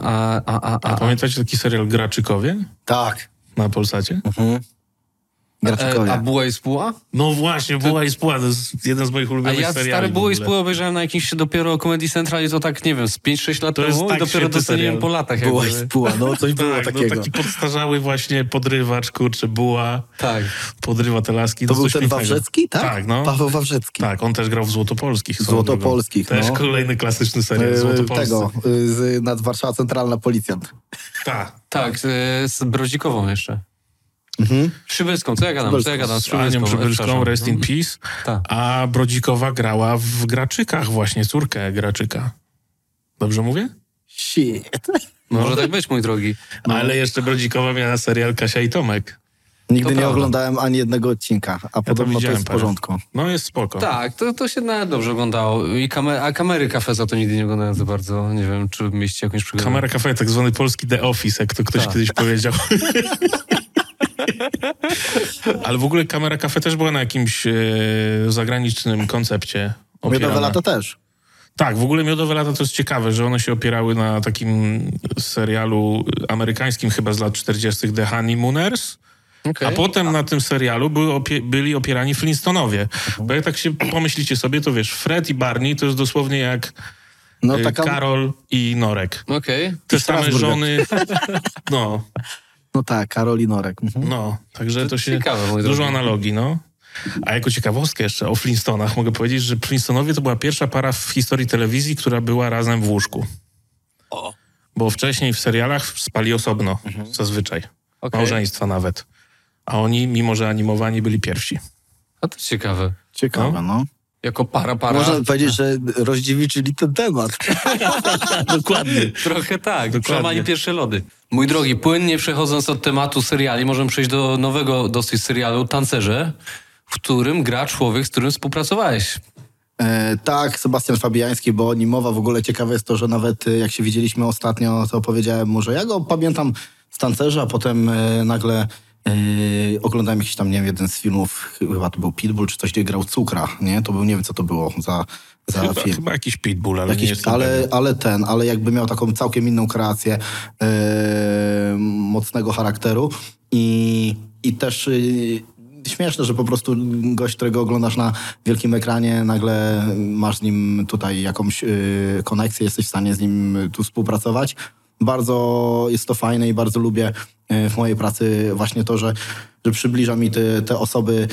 a, a, a, A a, pamiętacie taki serial Graczykowie Tak. na Polsacie? Graczykowie. E, a Buła i Spóła? No właśnie, Buła i Spóła, to jest jeden z moich A ulubionych ja seriali. stary w Buła i. Spóła obejrzałem na jakimś dopiero Comedy Central i to tak, nie wiem, z 5-6 lat To jest temu tak i dopiero doceniłem serial. po latach. Była i spóła, no coś było Tak, takiego. no taki podstarzały właśnie podrywacz, kurczę, Buła, Tak. podrywa te laski. To był coś ten pięknego. Wawrzecki, tak? Tak, no. Paweł Wawrzecki. Tak, on też grał w Złotopolskich. Złotopolskich. Też no. kolejny klasyczny serial, E, Złotopolscy. Tego, y, z, nad Warszawa Centralna Policjant. Tak. Tak, z, z Brodzikową jeszcze. Mhm. Szybyską, co ja gadam? Co ja gadam? Z Przybylską. Rest in Peace. Tak. A Brodzikowa grała w Graczykach właśnie, córkę Graczyka. Dobrze mówię? Shit. Może tak być, mój drogi. Ale jeszcze Brodzikowa miała serial Kasia i Tomek. Nigdy To nie prawda. oglądałem ani jednego odcinka, a podobno to widziałem jest w parę. porządku. No jest spoko. Tak, to, to się nawet dobrze oglądało. I kamer, a kamery kafeza to nigdy nie oglądałem za bardzo. Nie wiem, czy mieście jakąś przygodę. Kamera Cafe, tak zwany polski The Office, jak to ktoś Tak. kiedyś powiedział. Ale w ogóle Kamera Cafe też była na jakimś e, zagranicznym koncepcie Miodowe opierana. lata też. Tak, w ogóle Miodowe Lata to jest ciekawe, że one się opierały na takim serialu amerykańskim chyba z lat 40. The Honeymooners, Okej. a potem na tym serialu były opie- byli opierani Flintstonowie. Bo jak tak się pomyślicie sobie, to wiesz, Fred i Barney to jest dosłownie jak No e, taka, Karol i Norek. Okej. Te I same żony. No, no tak, Karolinorek. Mhm. no. Także to, się... ciekawe, Dużo drogi. analogii, no. A jako ciekawostkę jeszcze o Flintstonach mogę powiedzieć, że Flintstonowie to była pierwsza para w historii telewizji, która była razem w łóżku. Bo wcześniej w serialach spali osobno, zazwyczaj. Okej. Małżeństwa nawet. A oni, mimo że animowani, byli pierwsi. A to ciekawe. Ciekawe, no. Jako para, para. Można powiedzieć, że rozdziewiczyli ten temat. Dokładnie. Trochę tak, Dokładnie. przełamali pierwsze lody. Mój drogi, płynnie przechodząc od tematu seriali, możemy przejść do nowego dosyć serialu Tancerze, w którym gra człowiek, z którym współpracowałeś. E, tak, Sebastian Fabiański, bo o nim mowa. W ogóle ciekawe jest to, że nawet e, jak się widzieliśmy ostatnio, to powiedziałem mu, że ja go pamiętam z tancerza, a potem e, nagle e, oglądałem jakiś tam, nie wiem, jeden z filmów, chyba to był Pitbull, czy coś, gdzie grał Cukra, nie? To był, nie wiem, co to było za, za Chyba, film. chyba jakiś pitbull, ale nie Jakiś, jestem ale, pewien. ale ten, ale jakby miał taką całkiem inną kreację e, mocnego charakteru i, i też e, śmieszne, że po prostu gość, którego oglądasz na wielkim ekranie, nagle masz z nim tutaj jakąś koneksję, jesteś w stanie z nim tu współpracować. Bardzo jest to fajne i bardzo lubię w mojej pracy właśnie to, że, że przybliża mi te, te osoby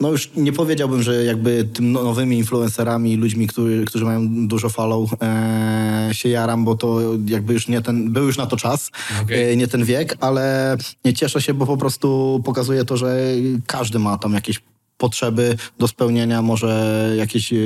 no już nie powiedziałbym, że jakby tym nowymi influencerami, ludźmi, którzy, którzy mają dużo follow, e, się jaram, bo to jakby już nie ten, był już na to czas, Okej. e, nie ten wiek, ale cieszę się, bo po prostu pokazuje to, że każdy ma tam jakieś potrzeby do spełnienia, może jakieś e,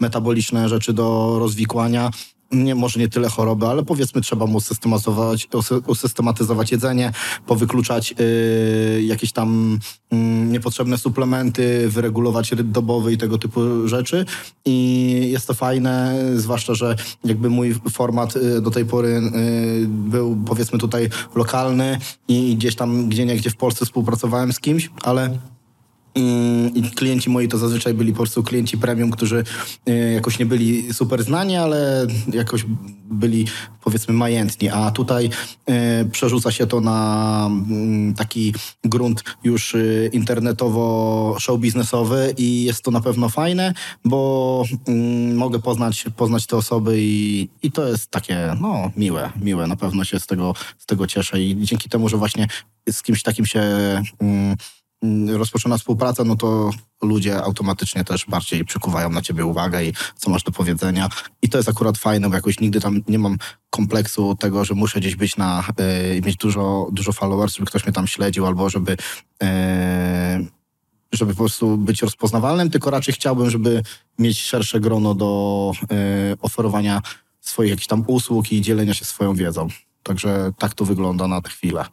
metaboliczne rzeczy do rozwikłania. Nie, może nie tyle choroby, ale powiedzmy trzeba mu systematyzować, usy- usystematyzować jedzenie, powykluczać y, jakieś tam y, niepotrzebne suplementy, wyregulować rytm dobowy i tego typu rzeczy. I jest to fajne, zwłaszcza, że jakby mój format y, do tej pory y, był powiedzmy tutaj lokalny i gdzieś tam, gdzie nie gdzie w Polsce współpracowałem z kimś, ale I klienci moi to zazwyczaj byli po prostu klienci premium, którzy y, jakoś nie byli super znani, ale jakoś byli powiedzmy majętni. A tutaj y, przerzuca się to na mm, taki grunt już y, internetowo-show biznesowy i jest to na pewno fajne, bo mm, mogę poznać, poznać te osoby i, i to jest takie no, miłe, miłe. Na pewno się z tego, z tego cieszę i dzięki temu, że właśnie z kimś takim się... Mm, rozpoczyna współpraca, no to ludzie automatycznie też bardziej przykuwają na ciebie uwagę i co masz do powiedzenia. I to jest akurat fajne, bo jakoś nigdy tam nie mam kompleksu tego, że muszę gdzieś być na, y, mieć dużo, dużo followers, żeby ktoś mnie tam śledził albo żeby, y, żeby po prostu być rozpoznawalnym, tylko raczej chciałbym, żeby mieć szersze grono do y, oferowania swoich jakichś tam usług i dzielenia się swoją wiedzą. Także tak to wygląda na tę chwilę.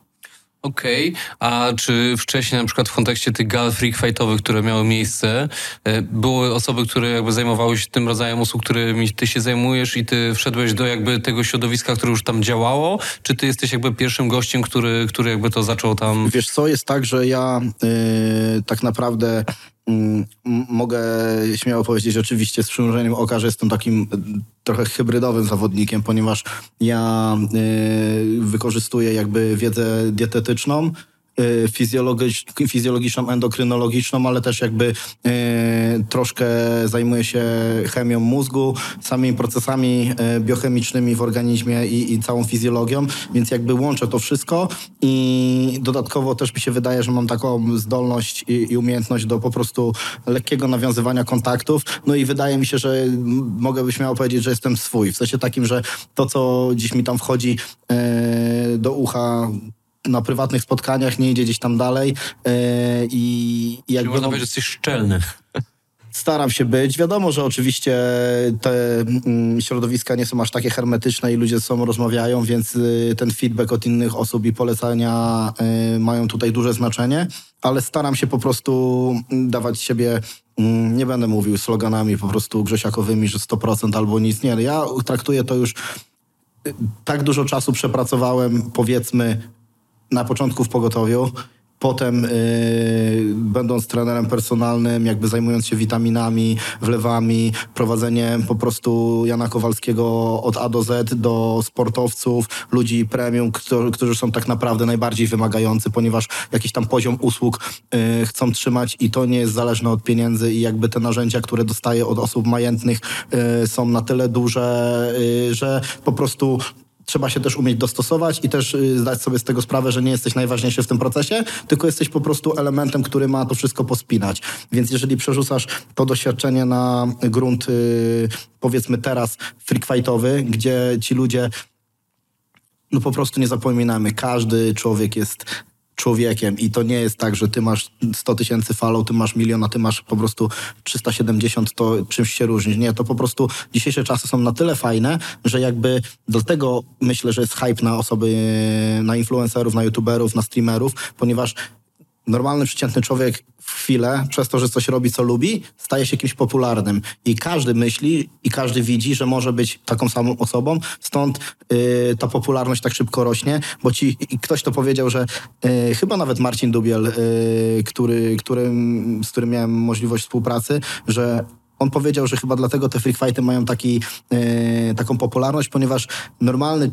Okej, okay. a czy wcześniej na przykład w kontekście tych gal freak fightowych, które miały miejsce, e, były osoby, które jakby zajmowały się tym rodzajem usług, którymi ty się zajmujesz i ty wszedłeś do jakby tego środowiska, które już tam działało, czy ty jesteś jakby pierwszym gościem, który, który jakby to zaczął tam... Wiesz co, jest tak, że ja yy, tak naprawdę mogę śmiało powiedzieć, oczywiście z przymrużeniem oka, że jestem takim e, trochę hybrydowym zawodnikiem, ponieważ ja y, wykorzystuję jakby wiedzę dietetyczną, fizjologiczną, endokrynologiczną, ale też jakby y, troszkę zajmuje się chemią mózgu, samymi procesami y, biochemicznymi w organizmie i, i całą fizjologią, więc jakby łączę to wszystko i dodatkowo też mi się wydaje, że mam taką zdolność i, i umiejętność do po prostu lekkiego nawiązywania kontaktów, no i wydaje mi się, że mogę by śmiało powiedzieć, że jestem swój, w sensie takim, że to, co dziś mi tam wchodzi do ucha, na prywatnych spotkaniach, nie idzie gdzieś tam dalej. Yy, I jakby, można powiedzieć, że jesteś szczelny. Staram się być. Wiadomo, że oczywiście te mm, środowiska nie są aż takie hermetyczne i ludzie ze sobą rozmawiają, więc y, ten feedback od innych osób i polecania y, mają tutaj duże znaczenie, ale staram się po prostu mm, dawać siebie mm, nie będę mówił sloganami po prostu grzesiakowymi, że 100% albo nic. Nie, ja traktuję to już y, tak dużo czasu przepracowałem, powiedzmy, na początku w pogotowiu, potem yy, będąc trenerem personalnym, jakby zajmując się witaminami, wlewami, prowadzeniem po prostu Jana Kowalskiego od A do Z do sportowców, ludzi premium, którzy, którzy są tak naprawdę najbardziej wymagający, ponieważ jakiś tam poziom usług yy, chcą trzymać i to nie jest zależne od pieniędzy i jakby te narzędzia, które dostaję od osób majętnych yy, są na tyle duże, y, że po prostu trzeba się też umieć dostosować i też y, zdać sobie z tego sprawę, że nie jesteś najważniejszy w tym procesie, tylko jesteś po prostu elementem, który ma to wszystko pospinać. Więc jeżeli przerzucasz to doświadczenie na grunt, y, powiedzmy teraz, freak fightowy, gdzie ci ludzie no po prostu nie zapominamy, każdy człowiek jest człowiekiem i to nie jest tak, że ty masz 100 tysięcy follow, ty masz milion, a ty masz po prostu 370, to czymś się różni. Nie, to po prostu dzisiejsze czasy są na tyle fajne, że jakby dlatego myślę, że jest hype na osoby, na influencerów, na youtuberów, na streamerów, ponieważ normalny, przeciętny człowiek w chwilę, przez to, że coś robi, co lubi, staje się kimś popularnym. I każdy myśli i każdy widzi, że może być taką samą osobą, stąd yy, ta popularność tak szybko rośnie, bo ci, ktoś to powiedział, że yy, chyba nawet Marcin Dubiel, yy, który, z którym miałem możliwość współpracy, że on powiedział, że chyba dlatego te freak fighty mają taki, e, taką popularność, ponieważ normalny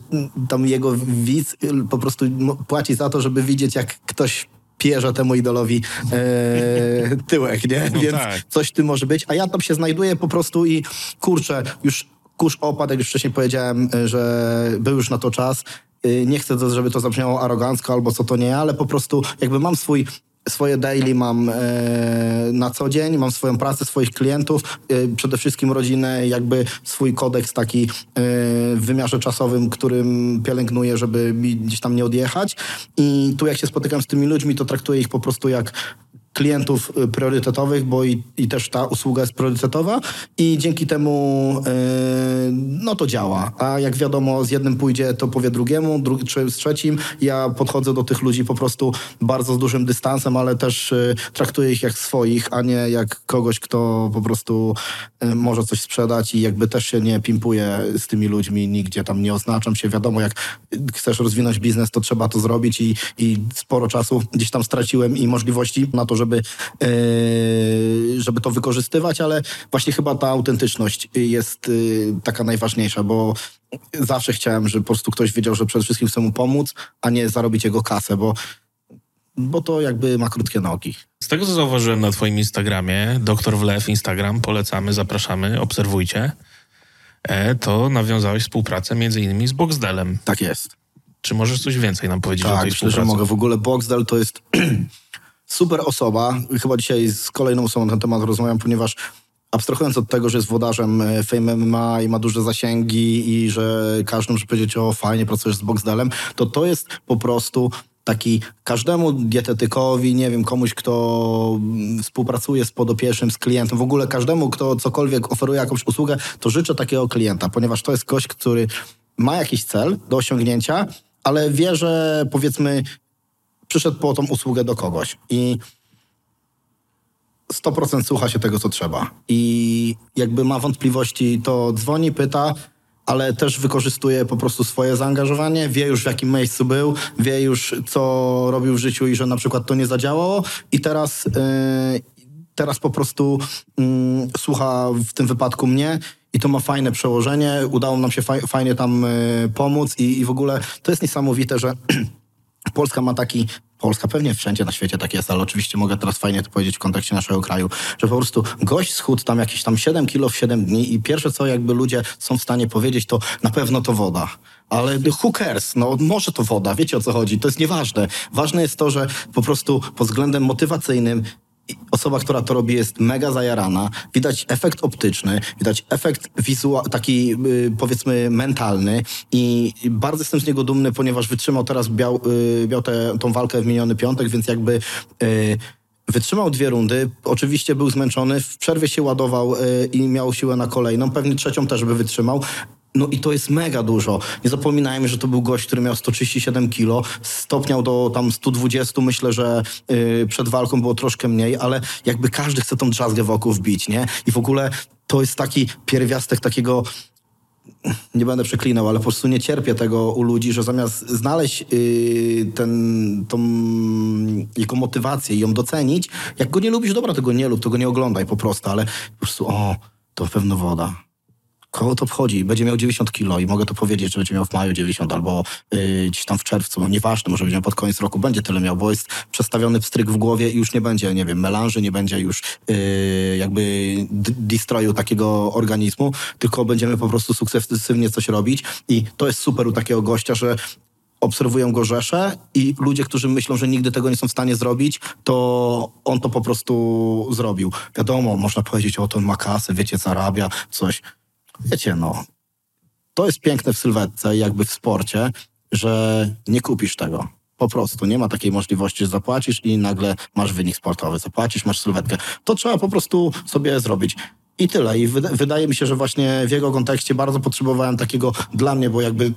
tam jego widz po prostu płaci za to, żeby widzieć, jak ktoś pierze temu idolowi e, tyłek, nie? No Więc tak. coś ty może być. A ja tam się znajduję po prostu i kurczę, już kurz opadł, jak już wcześniej powiedziałem, e, że był już na to czas. E, nie chcę, żeby to zabrzmiało arogancko albo co to nie, ale po prostu jakby mam swój swoje daily mam e, na co dzień, mam swoją pracę, swoich klientów, e, przede wszystkim rodzinę, jakby swój kodeks taki e, w wymiarze czasowym, którym pielęgnuję, żeby gdzieś tam nie odjechać. I tu jak się spotykam z tymi ludźmi, to traktuję ich po prostu jak klientów y, priorytetowych, bo i, i, też ta usługa jest priorytetowa i dzięki temu yy, no to działa. A jak wiadomo, z jednym pójdzie, to powie drugiemu, dru czy z trzecim. Ja podchodzę do tych ludzi po prostu bardzo z dużym dystansem, ale też yy, traktuję ich jak swoich, a nie jak kogoś, kto po prostu yy, może coś sprzedać i jakby też się nie pimpuje z tymi ludźmi, nigdzie tam nie oznaczam się. Wiadomo, jak chcesz rozwinąć biznes, to trzeba to zrobić i, i sporo czasu gdzieś tam straciłem i możliwości na to, żeby żeby, e, żeby to wykorzystywać, ale właśnie chyba ta autentyczność jest e, taka najważniejsza, bo zawsze chciałem, żeby po prostu ktoś wiedział, że przede wszystkim chce mu pomóc, a nie zarobić jego kasę, bo bo to jakby ma krótkie nogi. Z tego, co zauważyłem na twoim Instagramie, doktor Wlew Instagram, polecamy, zapraszamy, obserwujcie, e, to nawiązałeś współpracę między innymi z Boxdelem. Tak jest. Czy możesz coś więcej nam powiedzieć tak, o tej myślę, że mogę. W ogóle Boxdel to jest super osoba. Chyba dzisiaj z kolejną osobą na ten temat rozmawiam, ponieważ abstrahując od tego, że jest wodarzem e, Fame MMA i ma duże zasięgi i że każdy może powiedzieć, o fajnie pracujesz z Boxdelem, to to jest po prostu taki każdemu dietetykowi, nie wiem, komuś, kto współpracuje z podopiecznym, z klientem, w ogóle każdemu, kto cokolwiek oferuje jakąś usługę, to życzę takiego klienta, ponieważ to jest ktoś, który ma jakiś cel do osiągnięcia ale wie, że powiedzmy przyszedł po tą usługę do kogoś i 100% słucha się tego, co trzeba. I jakby ma wątpliwości, to dzwoni, pyta, ale też wykorzystuje po prostu swoje zaangażowanie, wie już w jakim miejscu był, wie już co robił w życiu i że na przykład to nie zadziałało i teraz, yy, teraz po prostu yy, słucha w tym wypadku mnie i to ma fajne przełożenie, udało nam się faj, fajnie tam yy, pomóc i, i w ogóle to jest niesamowite, że Polska ma taki Polska pewnie wszędzie na świecie tak jest, ale oczywiście mogę teraz fajnie to powiedzieć w kontekście naszego kraju, że po prostu gość schudł tam jakieś tam 7 kilo w 7 dni i pierwsze co jakby ludzie są w stanie powiedzieć to na pewno to woda. Ale cares? No może to woda, wiecie o co chodzi, to jest nieważne. Ważne jest to, że po prostu pod względem motywacyjnym osoba, która to robi, jest mega zajarana. Widać efekt optyczny, widać efekt wizualny, taki y, powiedzmy mentalny. I bardzo jestem z niego dumny, ponieważ wytrzymał teraz biał, y, tę tą walkę w miniony piątek, więc jakby y, Wytrzymał dwie rundy, oczywiście był zmęczony, w przerwie się ładował i miał siłę na kolejną, pewnie trzecią też by wytrzymał, no i to jest mega dużo. Nie zapominajmy, że to był gość, który miał 137 kilo, stopniał do tam 120, myślę, że yy, przed walką było troszkę mniej, ale jakby każdy chce tą drzazgę wokół wbić, nie? I w ogóle to jest taki pierwiastek takiego nie będę przeklinał, ale po prostu nie cierpię tego u ludzi, że zamiast znaleźć yy, ten, tą jego motywację i ją docenić, jak go nie lubisz, dobra, tego nie lub, tego nie oglądaj po prostu, ale po prostu, o, to pewno woda kogo to obchodzi? Będzie miał 90 kilo i mogę to powiedzieć, że będzie miał w maju 90 albo yy, gdzieś tam w czerwcu, no nieważne, może będzie pod koniec roku, będzie tyle miał, bo jest przestawiony pstryk w głowie i już nie będzie, nie wiem, melanży, nie będzie już yy, jakby destroyu takiego organizmu, tylko będziemy po prostu sukcesywnie coś robić i to jest super u takiego gościa, że obserwują go rzesze i ludzie, którzy myślą, że nigdy tego nie są w stanie zrobić, to on to po prostu zrobił. Wiadomo, można powiedzieć, o to on ma kasę, wiecie, zarabia, coś wiecie, no, to jest piękne w sylwetce, jakby w sporcie, że nie kupisz tego. Po prostu nie ma takiej możliwości, że zapłacisz i nagle masz wynik sportowy. Zapłacisz, masz sylwetkę. To trzeba po prostu sobie zrobić. I tyle. I wydaje mi się, że właśnie w jego kontekście bardzo potrzebowałem takiego dla mnie, bo jakby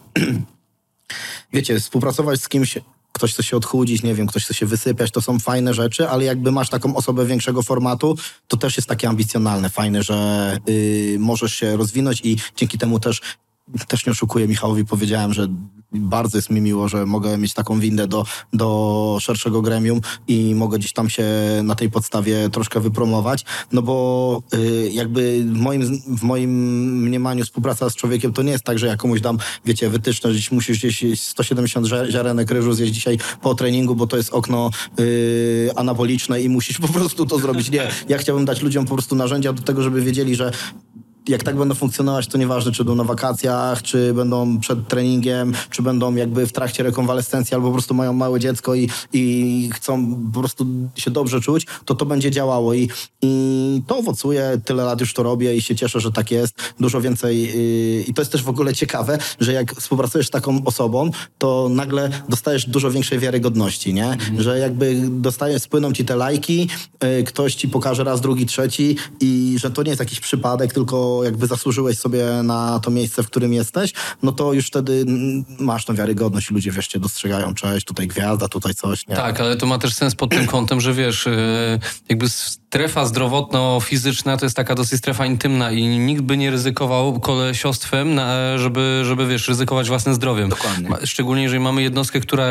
wiecie, współpracować z kimś ktoś chce się odchudzić, nie wiem, ktoś chce się wysypiać, to są fajne rzeczy, ale jakby masz taką osobę większego formatu, to też jest takie ambicjonalne, fajne, że yy, możesz się rozwinąć i dzięki temu też też nie oszukuję Michałowi, powiedziałem, że bardzo jest mi miło, że mogę mieć taką windę do, do szerszego gremium i mogę gdzieś tam się na tej podstawie troszkę wypromować, no bo y, jakby w moim, w moim mniemaniu współpraca z człowiekiem to nie jest tak, że ja komuś dam, wiecie, wytyczne, że musisz gdzieś 170 ziarenek ryżu zjeść dzisiaj po treningu, bo to jest okno y, anaboliczne i musisz po prostu to zrobić. Nie, ja chciałbym dać ludziom po prostu narzędzia do tego, żeby wiedzieli, że jak tak będą funkcjonować, to nieważne, czy będą na wakacjach, czy będą przed treningiem, czy będą jakby w trakcie rekonwalescencji, albo po prostu mają małe dziecko i, i chcą po prostu się dobrze czuć, to to będzie działało i, i to owocuje. Tyle lat już to robię i się cieszę, że tak jest. Dużo więcej yy, i to jest też w ogóle ciekawe, że jak współpracujesz z taką osobą, to nagle dostajesz dużo większej wiarygodności, nie? Mhm. Że jakby dostajesz, spłyną ci te lajki, yy, ktoś ci pokaże raz, drugi, trzeci i że to nie jest jakiś przypadek, tylko jakby zasłużyłeś sobie na to miejsce, w którym jesteś, no to już wtedy masz tą wiarygodność i ludzie, wiesz, cię dostrzegają, cześć, tutaj gwiazda, tutaj coś, nie? Tak, ale to ma też sens pod tym kątem, że wiesz, e, jakby strefa zdrowotno-fizyczna to jest taka dosyć strefa intymna i nikt by nie ryzykował kolesiostwem, na, żeby, żeby, wiesz, ryzykować własnym zdrowiem. Dokładnie. Szczególnie, jeżeli mamy jednostkę, która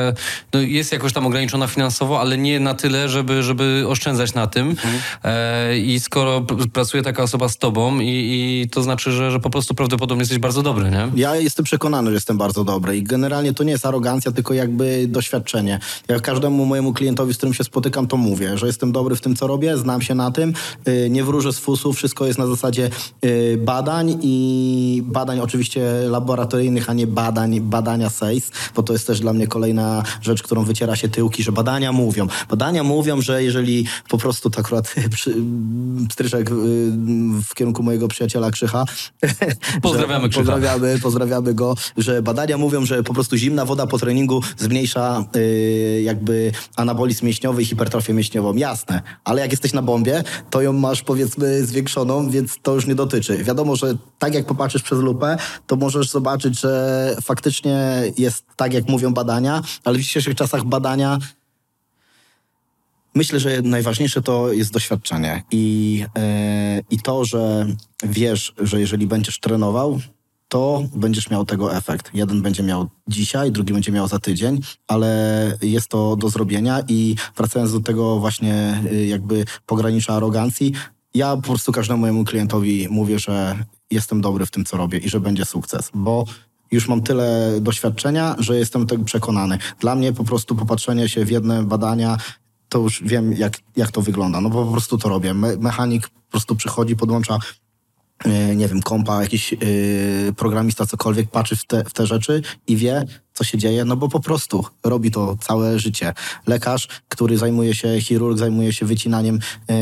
no, jest jakoś tam ograniczona finansowo, ale nie na tyle, żeby, żeby oszczędzać na tym. Mhm. E, I skoro pracuje taka osoba z tobą i, i i to znaczy, że, że po prostu prawdopodobnie jesteś bardzo dobry, nie? Ja jestem przekonany, że jestem bardzo dobry i generalnie to nie jest arogancja, tylko jakby doświadczenie. Ja każdemu mojemu klientowi, z którym się spotykam, to mówię, że jestem dobry w tym, co robię, znam się na tym, y, nie wróżę z fusu, wszystko jest na zasadzie y, badań i badań oczywiście laboratoryjnych, a nie badań, badania SACE, bo to jest też dla mnie kolejna rzecz, którą wyciera się tyłki, że badania mówią. Badania mówią, że jeżeli po prostu to akurat pstryczek y, w kierunku mojego przyjaciela Krzycha. Pozdrawiamy że, Krzycha. Pozdrawiamy, pozdrawiamy go, że badania mówią, że po prostu zimna woda po treningu zmniejsza y, jakby anabolizm mięśniowy i hipertrofię mięśniową. Jasne, ale jak jesteś na bombie, to ją masz powiedzmy zwiększoną, więc to już nie dotyczy. Wiadomo, że tak jak popatrzysz przez lupę, to możesz zobaczyć, że faktycznie jest tak, jak mówią badania, ale w dzisiejszych czasach badania Myślę, że najważniejsze to jest doświadczenie i, e, i to, że wiesz, że jeżeli będziesz trenował, to będziesz miał tego efekt. Jeden będzie miał dzisiaj, drugi będzie miał za tydzień, ale jest to do zrobienia i wracając do tego właśnie y, jakby pogranicza arogancji, ja po prostu każdemu mojemu klientowi mówię, że jestem dobry w tym, co robię i że będzie sukces, bo już mam tyle doświadczenia, że jestem tego przekonany. Dla mnie po prostu popatrzenie się w jedne badania, to już wiem, jak, jak to wygląda. No bo po prostu to robię. Me mechanik po prostu przychodzi, podłącza e, nie wiem, kompa, jakiś yy, programista, cokolwiek, patrzy w te, w te rzeczy i wie, co się dzieje, no bo po prostu robi to całe życie. Lekarz, który zajmuje się, chirurg zajmuje się wycinaniem yy,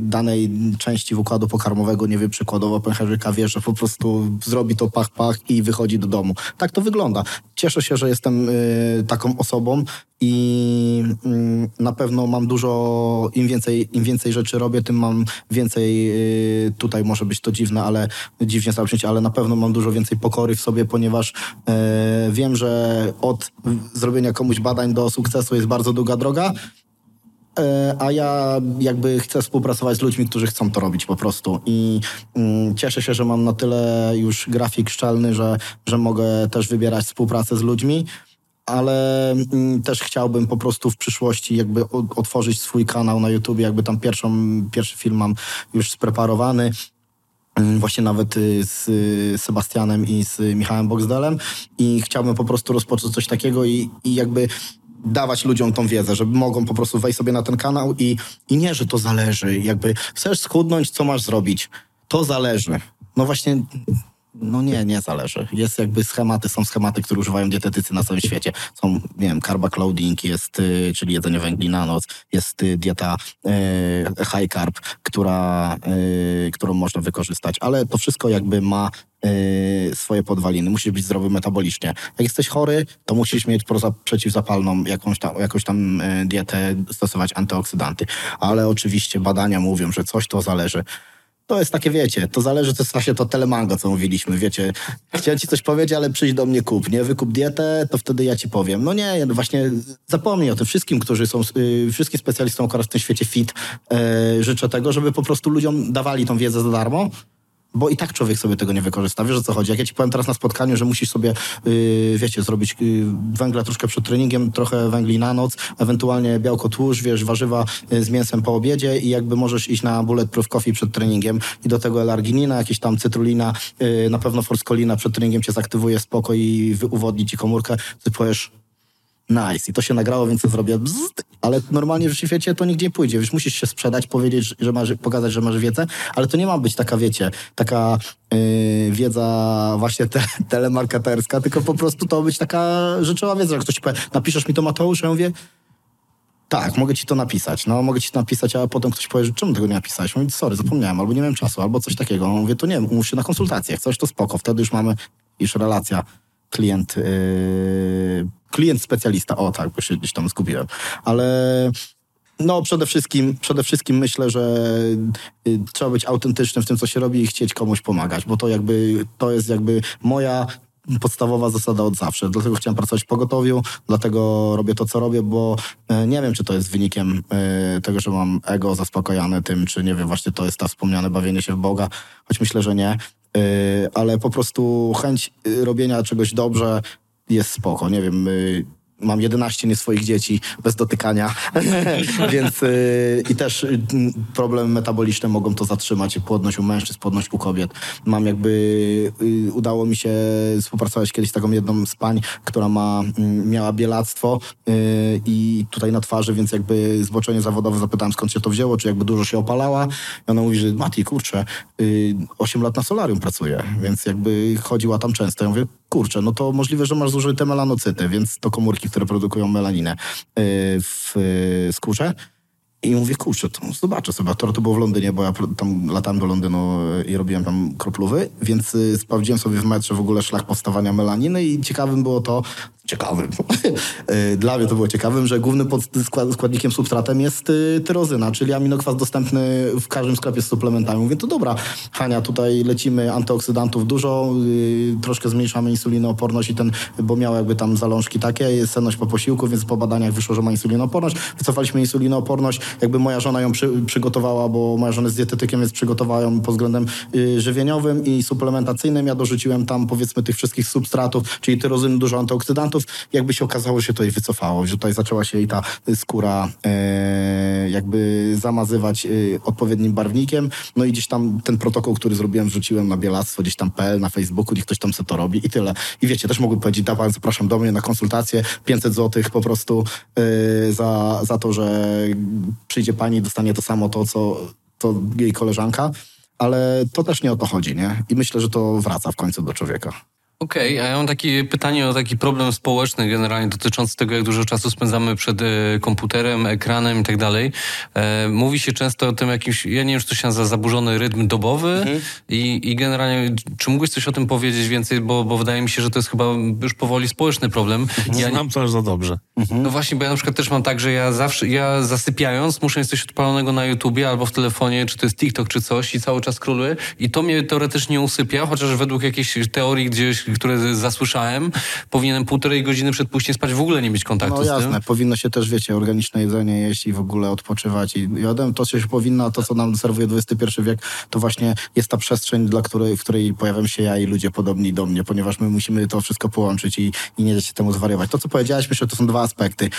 danej części układu pokarmowego, nie wiem, przykładowo pęcherzyka, wie, że po prostu zrobi to pach, pach i wychodzi do domu. Tak to wygląda. Cieszę się, że jestem yy, taką osobą i mm, na pewno mam dużo, im więcej, im więcej rzeczy robię, tym mam więcej, yy, tutaj może być to dziwne, ale dziwnie zabrzmieć, ale na pewno mam dużo więcej pokory w sobie, ponieważ yy, wiem, że od zrobienia komuś badań do sukcesu jest bardzo długa droga, E, a ja jakby chcę współpracować z ludźmi, którzy chcą to robić po prostu. I mm, cieszę się, że mam na tyle już grafik szczelny, że, że mogę też wybierać współpracę z ludźmi, ale mm, też chciałbym po prostu w przyszłości jakby otworzyć swój kanał na YouTube, jakby tam pierwszą, pierwszy film mam już spreparowany. Mm, Właśnie nawet y, z y, Sebastianem i z Michałem Boxdelem i chciałbym po prostu rozpocząć coś takiego i, i jakby dawać ludziom tą wiedzę, żeby mogą po prostu wejść sobie na ten kanał i, i nie, że to zależy. Jakby chcesz schudnąć, co masz zrobić? To zależy. No właśnie, no nie, nie zależy. Jest jakby schematy, są schematy, które używają dietetycy na całym świecie. Są, nie wiem, carb loading, jest, y, czyli jedzenie węgli na noc, jest y, dieta y, high carb, która, którą można wykorzystać, ale to wszystko jakby ma swoje podwaliny. Musisz być zdrowy metabolicznie. Jak jesteś chory, to musisz mieć przeciwzapalną jakąś tam, jakąś tam dietę, stosować antyoksydanty. Ale oczywiście badania mówią, że coś to zależy. To jest takie, wiecie, to zależy, to jest właśnie to telemango, co mówiliśmy, wiecie. Chciałem ci coś powiedzieć, ale przyjdź do mnie kup, nie? Wykup dietę, to wtedy ja ci powiem. No nie, no właśnie zapomnij o tym wszystkim, którzy są, y, wszystkim specjalistom akurat w tym świecie fit, y, życzę tego, żeby po prostu ludziom dawali tą wiedzę za darmo, bo i tak człowiek sobie tego nie wykorzysta. Wiesz o co chodzi? Jak ja ci powiem teraz na spotkaniu, że musisz sobie, yy, wiecie, zrobić yy, węgla troszkę przed treningiem, trochę węgli na noc, ewentualnie białko tłuszcz, wiesz, warzywa yy, z mięsem po obiedzie i jakby możesz iść na bulletproof coffee przed treningiem i do tego L-arginina, jakieś tam cytrulina, yy, na pewno forskolina przed treningiem cię zaktywuje spoko i uwodni ci komórkę. Ty powiesz, Nice. I to się nagrało, więc zrobię bzzt, ale normalnie w świecie to nigdzie nie pójdzie. Wiesz, musisz się sprzedać, powiedzieć, że masz, pokazać, że masz wiedzę, ale to nie ma być taka, wiecie, taka yy, wiedza właśnie te, telemarketerska, tylko po prostu to być taka rzeczowa wiedza. Jak ktoś powie, napiszesz mi to Mateusz, ja mówię, tak, mogę ci to napisać. No, mogę ci to napisać, a potem ktoś powie, że czemu tego nie napisałeś? Mówię, sorry, zapomniałem, albo nie miałem czasu, albo coś takiego. Mówię, to nie, umów się na konsultację. Coś to spoko. Wtedy już mamy już relacja klient, yy, klient specjalista. O tak, bo się gdzieś tam zgubiłem. Ale no przede wszystkim, przede wszystkim myślę, że y, trzeba być autentycznym w tym, co się robi i chcieć komuś pomagać, bo to jakby, to jest jakby moja podstawowa zasada od zawsze. Dlatego chciałem pracować w pogotowiu, dlatego robię to, co robię, bo e, nie wiem, czy to jest wynikiem e, tego, że mam ego zaspokojane tym, czy nie wiem, właśnie to jest ta wspomniane bawienie się w Boga, choć myślę, że nie. E, ale po prostu chęć e, robienia czegoś dobrze jest spoko. Nie wiem, y, mam 11 nie swoich dzieci bez dotykania, więc y, i też y, problemy metaboliczne mogą to zatrzymać. Płodność u mężczyzn, płodność u kobiet. Mam jakby, y, udało mi się współpracować kiedyś z taką jedną z pań, która ma, mm, miała bielactwo y, i tutaj na twarzy, więc jakby zboczenie zawodowe zapytałem skąd się to wzięło, czy jakby dużo się opalała. I ona mówi, że Mati, kurczę, y, 8 lat na solarium pracuję, więc jakby chodziła tam często. Ja mówię, kurczę, no to możliwe, że masz zużyte melanocyty, więc to komórki, które produkują melaninę y, w y, skórze. I mówię, kurczę, to zobaczę sobie. To, to było w Londynie, bo ja tam latałem do Londynu i robiłem tam kroplowy, więc y, sprawdziłem sobie w metrze w ogóle szlak powstawania melaniny i ciekawym było to, ciekawym, y, dla mnie to było ciekawym, że głównym składnikiem substratem jest tyrozyna, czyli aminokwas dostępny w każdym sklepie z suplementami. Mówię, to dobra, Hania, tutaj lecimy antyoksydantów dużo, troszkę zmniejszamy insulinooporność i ten, bo miał jakby tam zalążki takie, senność po posiłku, więc po badaniach wyszło, że ma insulinooporność. Wycofaliśmy insulinooporność, jakby moja żona ją przy, przygotowała, bo moja żona jest dietetykiem, więc przygotowała ją pod względem y, żywieniowym i suplementacyjnym. Ja dorzuciłem tam powiedzmy tych wszystkich substratów, czyli tyrozyny, dużo antyoksydantów. Jakby się okazało, że to jej wycofało, że tutaj zaczęła się jej ta skóra e, jakby zamazywać e, odpowiednim barwnikiem. No i gdzieś tam ten protokół, który zrobiłem, wrzuciłem na bielactwo, gdzieś tam PL, na Facebooku, niech ktoś tam se to robi i tyle. I wiecie, też mogłem powiedzieć, dawaj, zapraszam do mnie na konsultację, 500 zł po prostu e, za, za to, że przyjdzie pani i dostanie to samo to, co to jej koleżanka, ale to też nie o to chodzi, nie? I myślę, że to wraca w końcu do człowieka. Okej, okay, a ja mam takie pytanie o taki problem społeczny generalnie dotyczący tego, jak dużo czasu spędzamy przed e, komputerem, ekranem i tak dalej. E, mówi się często o tym jakimś, ja nie wiem, czy to się nazywa zaburzony rytm dobowy mhm. i, i generalnie, czy mógłbyś coś o tym powiedzieć więcej, bo, bo wydaje mi się, że to jest chyba już powoli społeczny problem. Mhm. Ja Znam to aż za dobrze. Mhm. No właśnie, bo ja na przykład też mam tak, że ja zawsze, ja zasypiając muszę mieć coś odpalonego na YouTubie albo w telefonie, czy to jest TikTok, czy coś i cały czas króluję i to mnie teoretycznie usypia, chociaż według jakiejś teorii gdzieś które zasłyszałem, powinienem półtorej godziny przed pójściem spać w ogóle nie mieć kontaktu no, z jasne. tym. powinno się też, wiecie, organiczne jedzenie jeść i w ogóle odpoczywać. I jadem to, co się powinno, to, co nam serwuje XXI wiek, to właśnie jest ta przestrzeń, dla której, w której pojawiam się ja i ludzie podobni do mnie, ponieważ my musimy to wszystko połączyć i, i nie dać się temu zwariować. To, co powiedziałeś, myślę, to są dwa aspekty.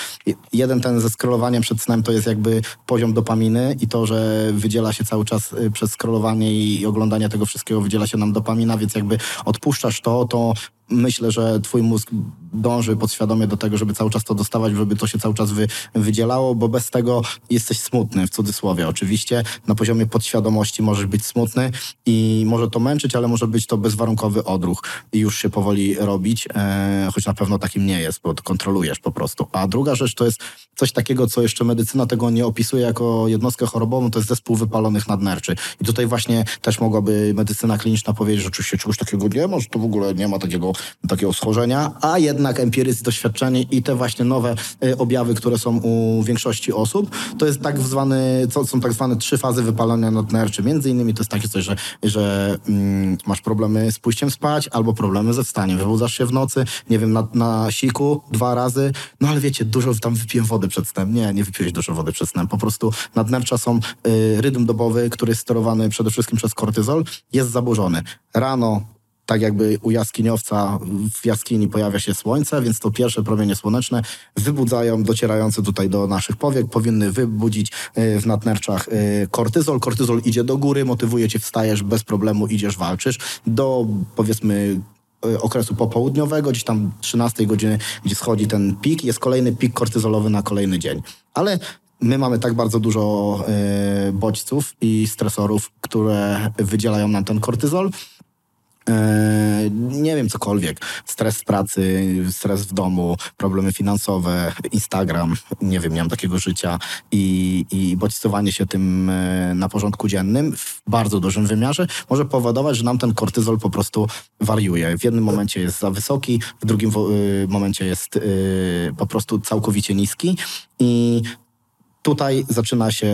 Jeden ten ze scrollowaniem przed snem to jest jakby poziom dopaminy i to, że wydziela się cały czas y, przez scrollowanie i oglądanie tego wszystkiego wydziela się nam dopamina, więc jakby odpuszczasz to, to en, myślę, że twój mózg dąży podświadomie do tego, żeby cały czas to dostawać, żeby to się cały czas wy, wydzielało, bo bez tego jesteś smutny, w cudzysłowie oczywiście. Na poziomie podświadomości możesz być smutny i może to męczyć, ale może być to bezwarunkowy odruch i już się powoli robić, e, choć na pewno takim nie jest, bo to kontrolujesz po prostu. A druga rzecz to jest coś takiego, co jeszcze medycyna tego nie opisuje jako jednostkę chorobową, to jest zespół wypalonych nadnerczy. I tutaj właśnie też mogłaby medycyna kliniczna powiedzieć, że oczywiście czegoś takiego nie ma, że to w ogóle nie ma takiego takiego schorzenia, a jednak empiryzm, doświadczenie i te właśnie nowe y, objawy, które są u większości osób, to jest tak zwany, to są tak zwane trzy fazy wypalenia nadnerczy. Między innymi to jest takie coś, że, że mm, masz problemy z pójściem spać albo problemy ze wstaniem. Wybudzasz się w nocy, nie wiem, na, na siku dwa razy, no ale wiecie, dużo tam wypiłem wody przed snem. Nie, nie wypiłeś dużo wody przed snem. Po prostu nadnercza są, y, rytm dobowy, który jest sterowany przede wszystkim przez kortyzol, jest zaburzony. Rano tak jakby u jaskiniowca w jaskini pojawia się słońce, więc to pierwsze promienie słoneczne wybudzają docierające tutaj do naszych powiek, powinny wybudzić e, w nadnerczach e, kortyzol. Kortyzol idzie do góry, motywuje cię, wstajesz bez problemu, idziesz, walczysz. Do powiedzmy e, okresu popołudniowego, gdzieś tam 13 godziny, gdzie schodzi ten pik, jest kolejny pik kortyzolowy na kolejny dzień. Ale my mamy tak bardzo dużo bodźców i stresorów, które wydzielają nam ten kortyzol, nie wiem, cokolwiek. Stres z pracy, stres w domu, problemy finansowe, Instagram, nie wiem, miałem takiego życia i, i bodźcowanie się tym e, na porządku dziennym w bardzo dużym wymiarze może powodować, że nam ten kortyzol po prostu wariuje. W jednym momencie jest za wysoki, w drugim e, momencie jest po prostu całkowicie niski i tutaj zaczyna się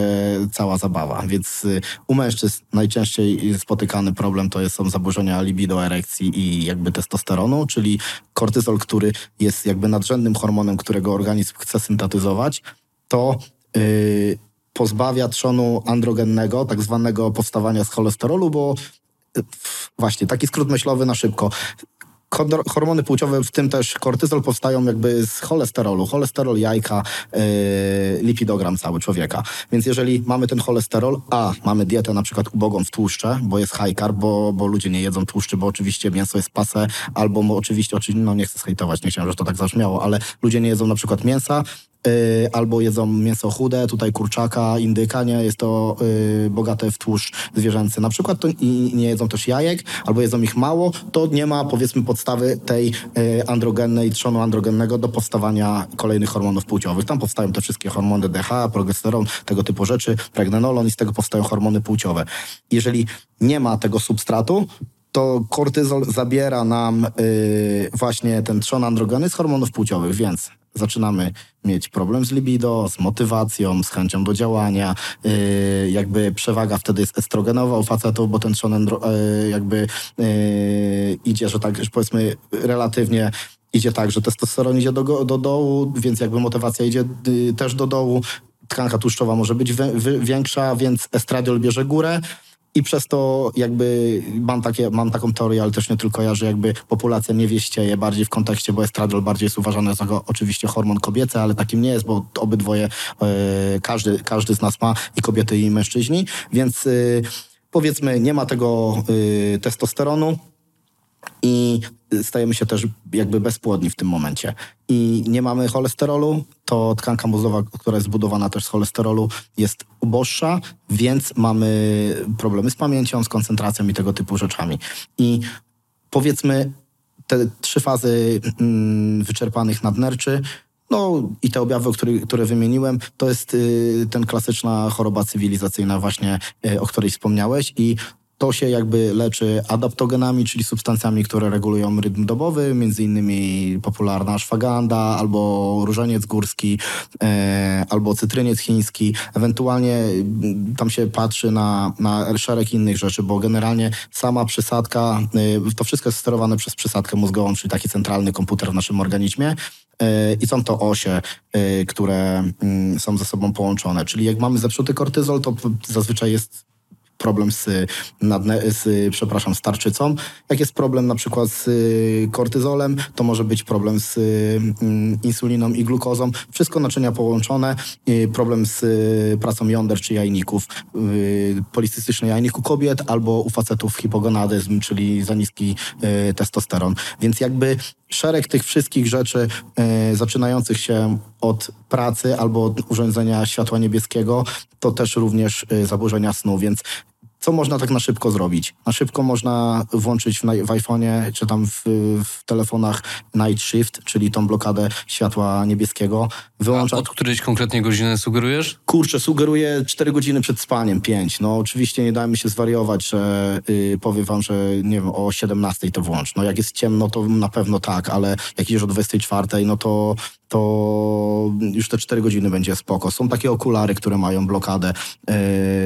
cała zabawa. Więc y, u mężczyzn najczęściej spotykany problem to są zaburzenia libido, erekcji i jakby testosteronu, czyli kortyzol, który jest jakby nadrzędnym hormonem, którego organizm chce syntetyzować, to yy, pozbawia trzonu androgennego, tak zwanego powstawania z cholesterolu, bo y, Właśnie, taki skrót myślowy na szybko hormony płciowe, w tym też kortyzol, powstają jakby z cholesterolu. Cholesterol, jajka, yy, lipidogram cały człowieka. Więc jeżeli mamy ten cholesterol, a mamy dietę na przykład ubogą w tłuszcze, bo jest high carb, bo, bo ludzie nie jedzą tłuszczy, bo oczywiście mięso jest pase, albo oczywiście, oczywiście, no nie chcę zhejtować, nie chciałem, że to tak zabrzmiało, ale ludzie nie jedzą na przykład mięsa, albo jedzą mięso chude, tutaj kurczaka, indyka, nie, jest to y, bogate w tłuszcz zwierzęcy na przykład i nie jedzą też jajek, albo jedzą ich mało, to nie ma powiedzmy podstawy tej y, androgennej, trzonu androgennego do powstawania kolejnych hormonów płciowych. Tam powstają te wszystkie hormony DH, progesteron, tego typu rzeczy, pregnenolon i z tego powstają hormony płciowe. Jeżeli nie ma tego substratu, to kortyzol zabiera nam y, właśnie ten trzon androgeny z hormonów płciowych, więc zaczynamy mieć problem z libido, z motywacją, z chęcią do działania. Y, jakby przewaga wtedy jest estrogenowa u facetów, bo ten trzon andro, y, jakby y, idzie, że tak, że powiedzmy relatywnie idzie tak, że testosteron idzie do, do dołu, więc jakby motywacja idzie y, też do dołu. Tkanka tłuszczowa może być wę- wy- większa, więc estradiol bierze górę. I przez to jakby mam, takie, mam taką teorię, ale też nie tylko ja, że jakby populacja nie wieścieje bardziej w kontekście, bo estradiol bardziej jest uważany za go, oczywiście hormon kobiecy, ale takim nie jest, bo obydwoje, e, każdy, każdy z nas ma i kobiety i mężczyźni, więc y, powiedzmy nie ma tego y, testosteronu, i stajemy się też jakby bezpłodni w tym momencie. I nie mamy cholesterolu, to tkanka mózgowa, która jest zbudowana też z cholesterolu, jest uboższa, więc mamy problemy z pamięcią, z koncentracją i tego typu rzeczami. I powiedzmy, te trzy fazy mm, wyczerpanych nadnerczy, no i te objawy, które, które wymieniłem, to jest y, ten klasyczna choroba cywilizacyjna właśnie, y, o której wspomniałeś i to się jakby leczy adaptogenami, czyli substancjami, które regulują rytm dobowy, między innymi popularna szwaganda, albo różaniec górski, e, albo cytryniec chiński. Ewentualnie mm, tam się patrzy na, na szereg innych rzeczy, bo generalnie sama przysadka, y, to wszystko jest sterowane przez przysadkę mózgową, czyli taki centralny komputer w naszym organizmie. E, I są to osie, e, które mm, są ze sobą połączone. Czyli jak mamy zepsuty kortyzol, to zazwyczaj jest problem z, nadne, z przepraszam. Jak jest problem na przykład z y, kortyzolem, to może być problem z y, insuliną i glukozą. Wszystko naczynia połączone. Y, Problem z y, pracą jąder czy jajników. Policystyczny jajnik u kobiet albo u facetów hipogonadyzm, czyli za niski testosteron. Więc jakby szereg tych wszystkich rzeczy zaczynających się od pracy albo od urządzenia światła niebieskiego, to też również zaburzenia snu, więc co można tak na szybko zrobić? Na szybko można włączyć w, w iPhone'ie czy tam w, w telefonach Night Shift, czyli tą blokadę światła niebieskiego. A Wyłączać. od którejś konkretnie godziny sugerujesz? Kurczę, sugeruję 4 godziny przed spaniem, 5. No oczywiście nie dajmy się zwariować, że y, powiem wam, że nie wiem, o 17 to włącz. No jak jest ciemno, to na pewno tak, ale jak idziesz o 24, no to, to już te 4 godziny będzie spoko. Są takie okulary, które mają blokadę.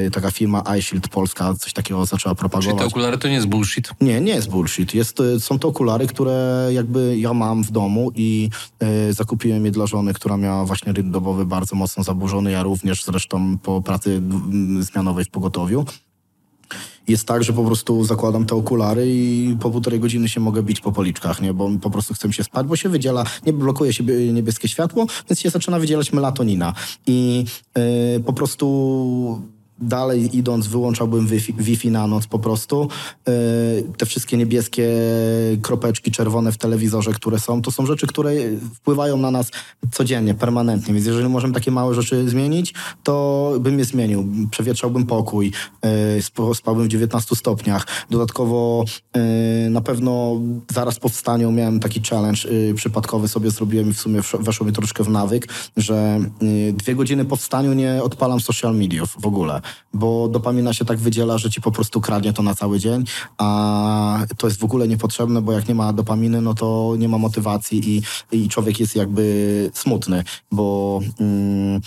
Y, taka firma iShield Polska coś takiego zaczęła Czyli propagować. te okulary to nie jest bullshit. Nie, nie jest bullshit. Jest, y, są to okulary, które jakby ja mam w domu i y, zakupiłem je dla żony, która miała właśnie rytm dobowy bardzo mocno zaburzony. Ja również zresztą po pracy mm, zmianowej w pogotowiu. Jest tak, że po prostu zakładam te okulary i po półtorej godziny się mogę bić po policzkach, nie? bo po prostu chcę się spać, bo się wydziela, nie blokuje się bie- niebieskie światło, więc się zaczyna wydzielać melatonina. I y, po prostu dalej idąc, wyłączałbym Wi-Fi, Wi-Fi na noc po prostu. Yy, te wszystkie niebieskie kropeczki czerwone w telewizorze, które są, to są rzeczy, które wpływają na nas codziennie, permanentnie. Więc jeżeli możemy takie małe rzeczy zmienić, to bym je zmienił. Przewietrzałbym pokój, sp- spałbym w 19 stopniach. Dodatkowo yy, na pewno zaraz po wstaniu miałem taki challenge przypadkowy sobie zrobiłem i w sumie weszło mi troszkę w nawyk, że dwie godziny po wstaniu nie odpalam social mediów w ogóle, bo dopamina się tak wydziela, że ci po prostu kradnie to na cały dzień, a to jest w ogóle niepotrzebne, bo jak nie ma dopaminy, no to nie ma motywacji i, i człowiek jest jakby smutny, bo... Mm,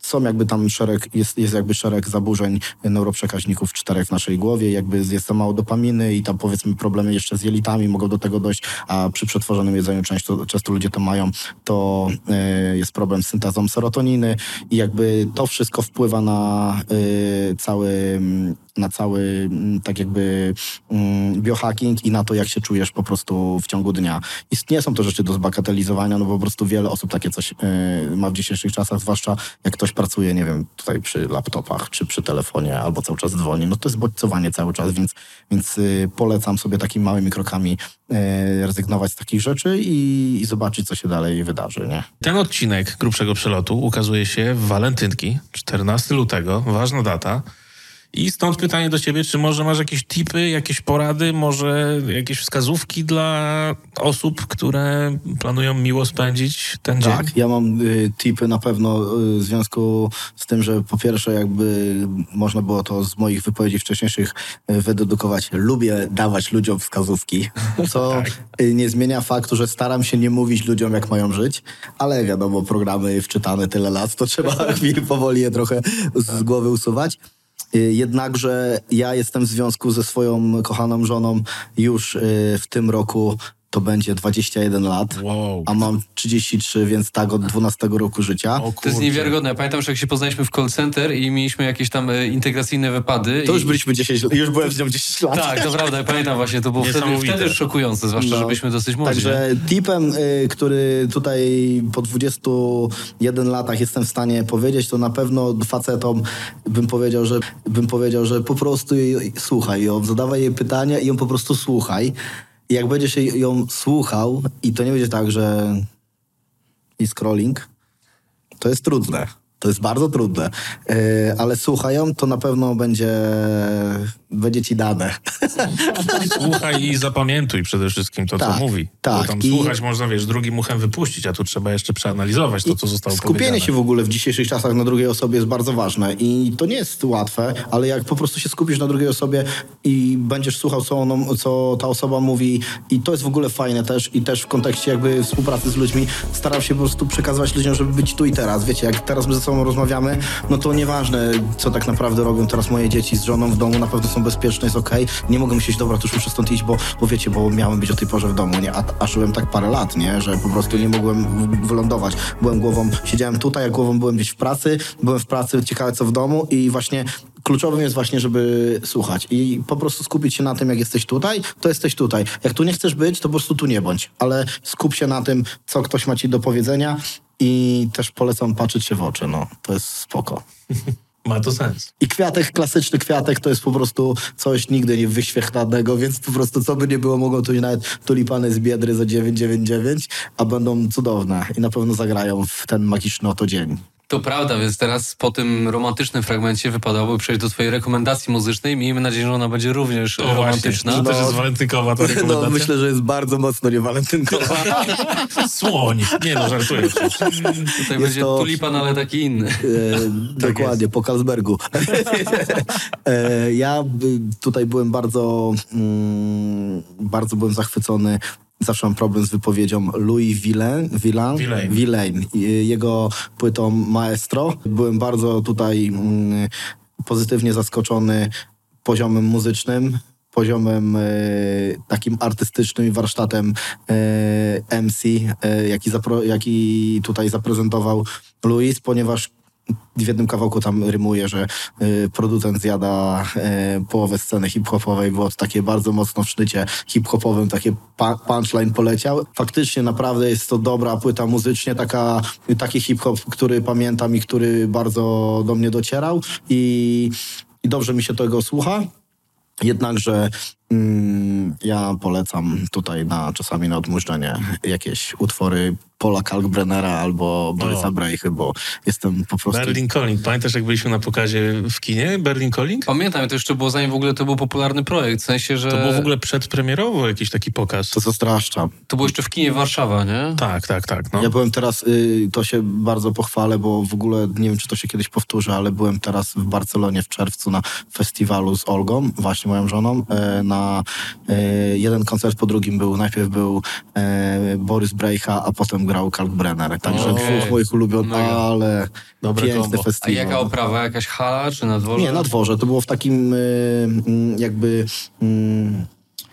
są jakby tam szereg, jest, jest jakby szereg zaburzeń neuroprzekaźników czterech w naszej głowie, jakby jest za mało dopaminy i tam powiedzmy problemy jeszcze z jelitami mogą do tego dojść, a przy przetworzonym jedzeniu często, często ludzie to mają, to y, jest problem z syntezą serotoniny i jakby to wszystko wpływa na y, cały, mm, na cały mm, tak jakby mm, biohacking i na to, jak się czujesz po prostu w ciągu dnia. I nie są to rzeczy do zbagatelizowania, no bo po prostu wiele osób takie coś y, ma w dzisiejszych czasach, zwłaszcza jak ktoś pracuje, nie wiem, tutaj przy laptopach, czy przy telefonie, albo cały czas dzwoni, no to jest bodźcowanie cały czas, więc, więc y, polecam sobie takimi małymi krokami y, rezygnować z takich rzeczy i, i zobaczyć, co się dalej wydarzy, nie? Ten odcinek grubszego przelotu ukazuje się w walentynki, 14 lutego, ważna data. I stąd pytanie do ciebie, czy może masz jakieś tipy, jakieś porady, może jakieś wskazówki dla osób, które planują miło spędzić ten dzień? Tak, ja mam y, tipy na pewno y, w związku z tym, że po pierwsze jakby można było to z moich wypowiedzi wcześniejszych y, wydedukować. Lubię dawać ludziom wskazówki, co y, nie zmienia faktu, że staram się nie mówić ludziom, jak mają żyć, ale wiadomo, programy wczytane tyle lat, to trzeba powoli je trochę z głowy usuwać. Y, Jednakże ja jestem w związku ze swoją kochaną żoną już y, w tym roku. To będzie 21 lat, Wow. a mam 33, więc tak od 12 roku życia. To jest niewiarygodne. Ja pamiętam, że jak się poznaliśmy w call center i mieliśmy jakieś tam e, integracyjne wypady. To i... już byliśmy 10 lat, już byłem z nią 10 lat. Tak, to prawda, ja pamiętam właśnie, to było wtedy, wtedy szokujące, zwłaszcza, No. że byliśmy dosyć młodzi. Także tipem, y, który tutaj po 21 latach jestem w stanie powiedzieć, to na pewno facetom bym powiedział, że bym powiedział, że po prostu jej, słuchaj ją, zadawaj jej pytania i ją po prostu słuchaj. Jak będziesz ją słuchał i to nie będzie tak, że i scrolling, to jest trudne. To jest bardzo trudne. Yy, ale słuchaj ją, to na pewno będzie, będzie ci dane. Słuchaj i zapamiętuj przede wszystkim to, co Tak, mówi. tak. Bo tam I- słuchać można, wiesz, drugim uchem wypuścić, a tu trzeba jeszcze przeanalizować to, co zostało Skupienie powiedziane. się w ogóle w dzisiejszych czasach na drugiej osobie jest bardzo ważne i to nie jest łatwe, ale jak po prostu się skupisz na drugiej osobie i będziesz słuchał, co, ono, co ta osoba mówi i to jest w ogóle fajne też i też w kontekście jakby współpracy z ludźmi staram się po prostu przekazywać ludziom, żeby być tu i teraz. Wiecie, jak teraz my ze sobą rozmawiamy, no to nieważne, co tak naprawdę robią teraz moje dzieci z żoną w domu, na pewno są bezpieczne, jest okej. Nie mogę myśleć, dobra, to już muszę stąd iść, bo, bo wiecie, bo miałem być o tej porze w domu, nie? A, a tak parę lat, nie? Że po prostu nie mogłem wylądować. Byłem głową, siedziałem tutaj, a głową byłem gdzieś w pracy, byłem w pracy, ciekawe co w domu i właśnie kluczowym jest właśnie, żeby słuchać i po prostu skupić się na tym, jak jesteś tutaj, to jesteś tutaj. Jak tu nie chcesz być, to po prostu tu nie bądź, ale skup się na tym, co ktoś ma ci do powiedzenia i też polecam patrzeć się w oczy, no. To jest spoko. Ma to sens. I kwiatek, klasyczny kwiatek, to jest po prostu coś nigdy nie wyświechtanego, więc po prostu co by nie było, mogą tu nawet tulipany z Biedry za 999, a będą cudowne i na pewno zagrają w ten magiczny oto dzień. To prawda, więc teraz po tym romantycznym fragmencie wypadałoby przejść do twojej rekomendacji muzycznej. Miejmy nadzieję, że ona będzie również O, romantyczna. Właśnie, to też No. jest walentynkowa ta rekomendacja. No myślę, że jest bardzo mocno niewalentynkowa. Słoń. Nie no, żartuję. Tutaj będzie to- tulipan, ale taki inny. E, dokładnie, po Carlsbergu. e, ja tutaj byłem bardzo, mm, bardzo byłem zachwycony. Zawsze mam problem z wypowiedzią Louis Villain, Villain, Villain. Villain. Jego płytą Maestro. Byłem bardzo tutaj mm, pozytywnie zaskoczony poziomem muzycznym, poziomem e, takim artystycznym i warsztatem e, MC, e, jaki, zapro, jaki tutaj zaprezentował Louis, ponieważ w jednym kawałku tam rymuje, że y, producent zjada y, połowę sceny hip-hopowej, było takie bardzo mocno w sznycie hip-hopowym, takie punchline poleciał. Faktycznie naprawdę jest to dobra płyta muzycznie, taka, taki hip-hop, który pamiętam i który bardzo do mnie docierał i, i dobrze mi się tego słucha. Jednakże ja polecam tutaj na czasami na odmurzenie jakieś utwory Paula Kalkbrennera albo Borysa Brejchy, bo jestem po prostu... Berlin Calling. Pamiętasz, jak byliśmy na pokazie w kinie? Berlin Calling? Pamiętam, to jeszcze było zanim w ogóle to był popularny projekt, w sensie, że To było w ogóle przedpremierowo jakiś taki pokaz. To co straszcza. to było jeszcze w kinie Warszawa, nie? Tak, tak, tak. No. Ja byłem teraz, y, to się bardzo pochwalę, bo w ogóle nie wiem, czy to się kiedyś powtórzy, ale byłem teraz w Barcelonie w czerwcu na festiwalu z Olgą, właśnie moją żoną, e, na e, jeden koncert po drugim był, najpierw był e, Borys Brejcha, a potem grał Kalkbrenner. Także Okej. dwóch moich ulubionych, Mega. ale Dobre piękny kombo. A festiwal. jaka oprawa? Jakaś hala czy na dworze? Nie, na dworze. To było w takim mm, jakby... mm,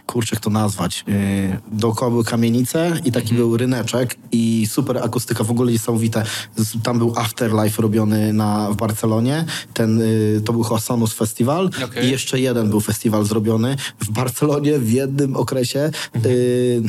kurczę, jak to nazwać, yy, dookoła były kamienice i taki był ryneczek i super akustyka, w ogóle niesamowite. Tam był Afterlife robiony na, w Barcelonie, ten, yy, to był chyba Sonus Festival Okej. i jeszcze jeden był festiwal zrobiony w Barcelonie w jednym okresie. Yy,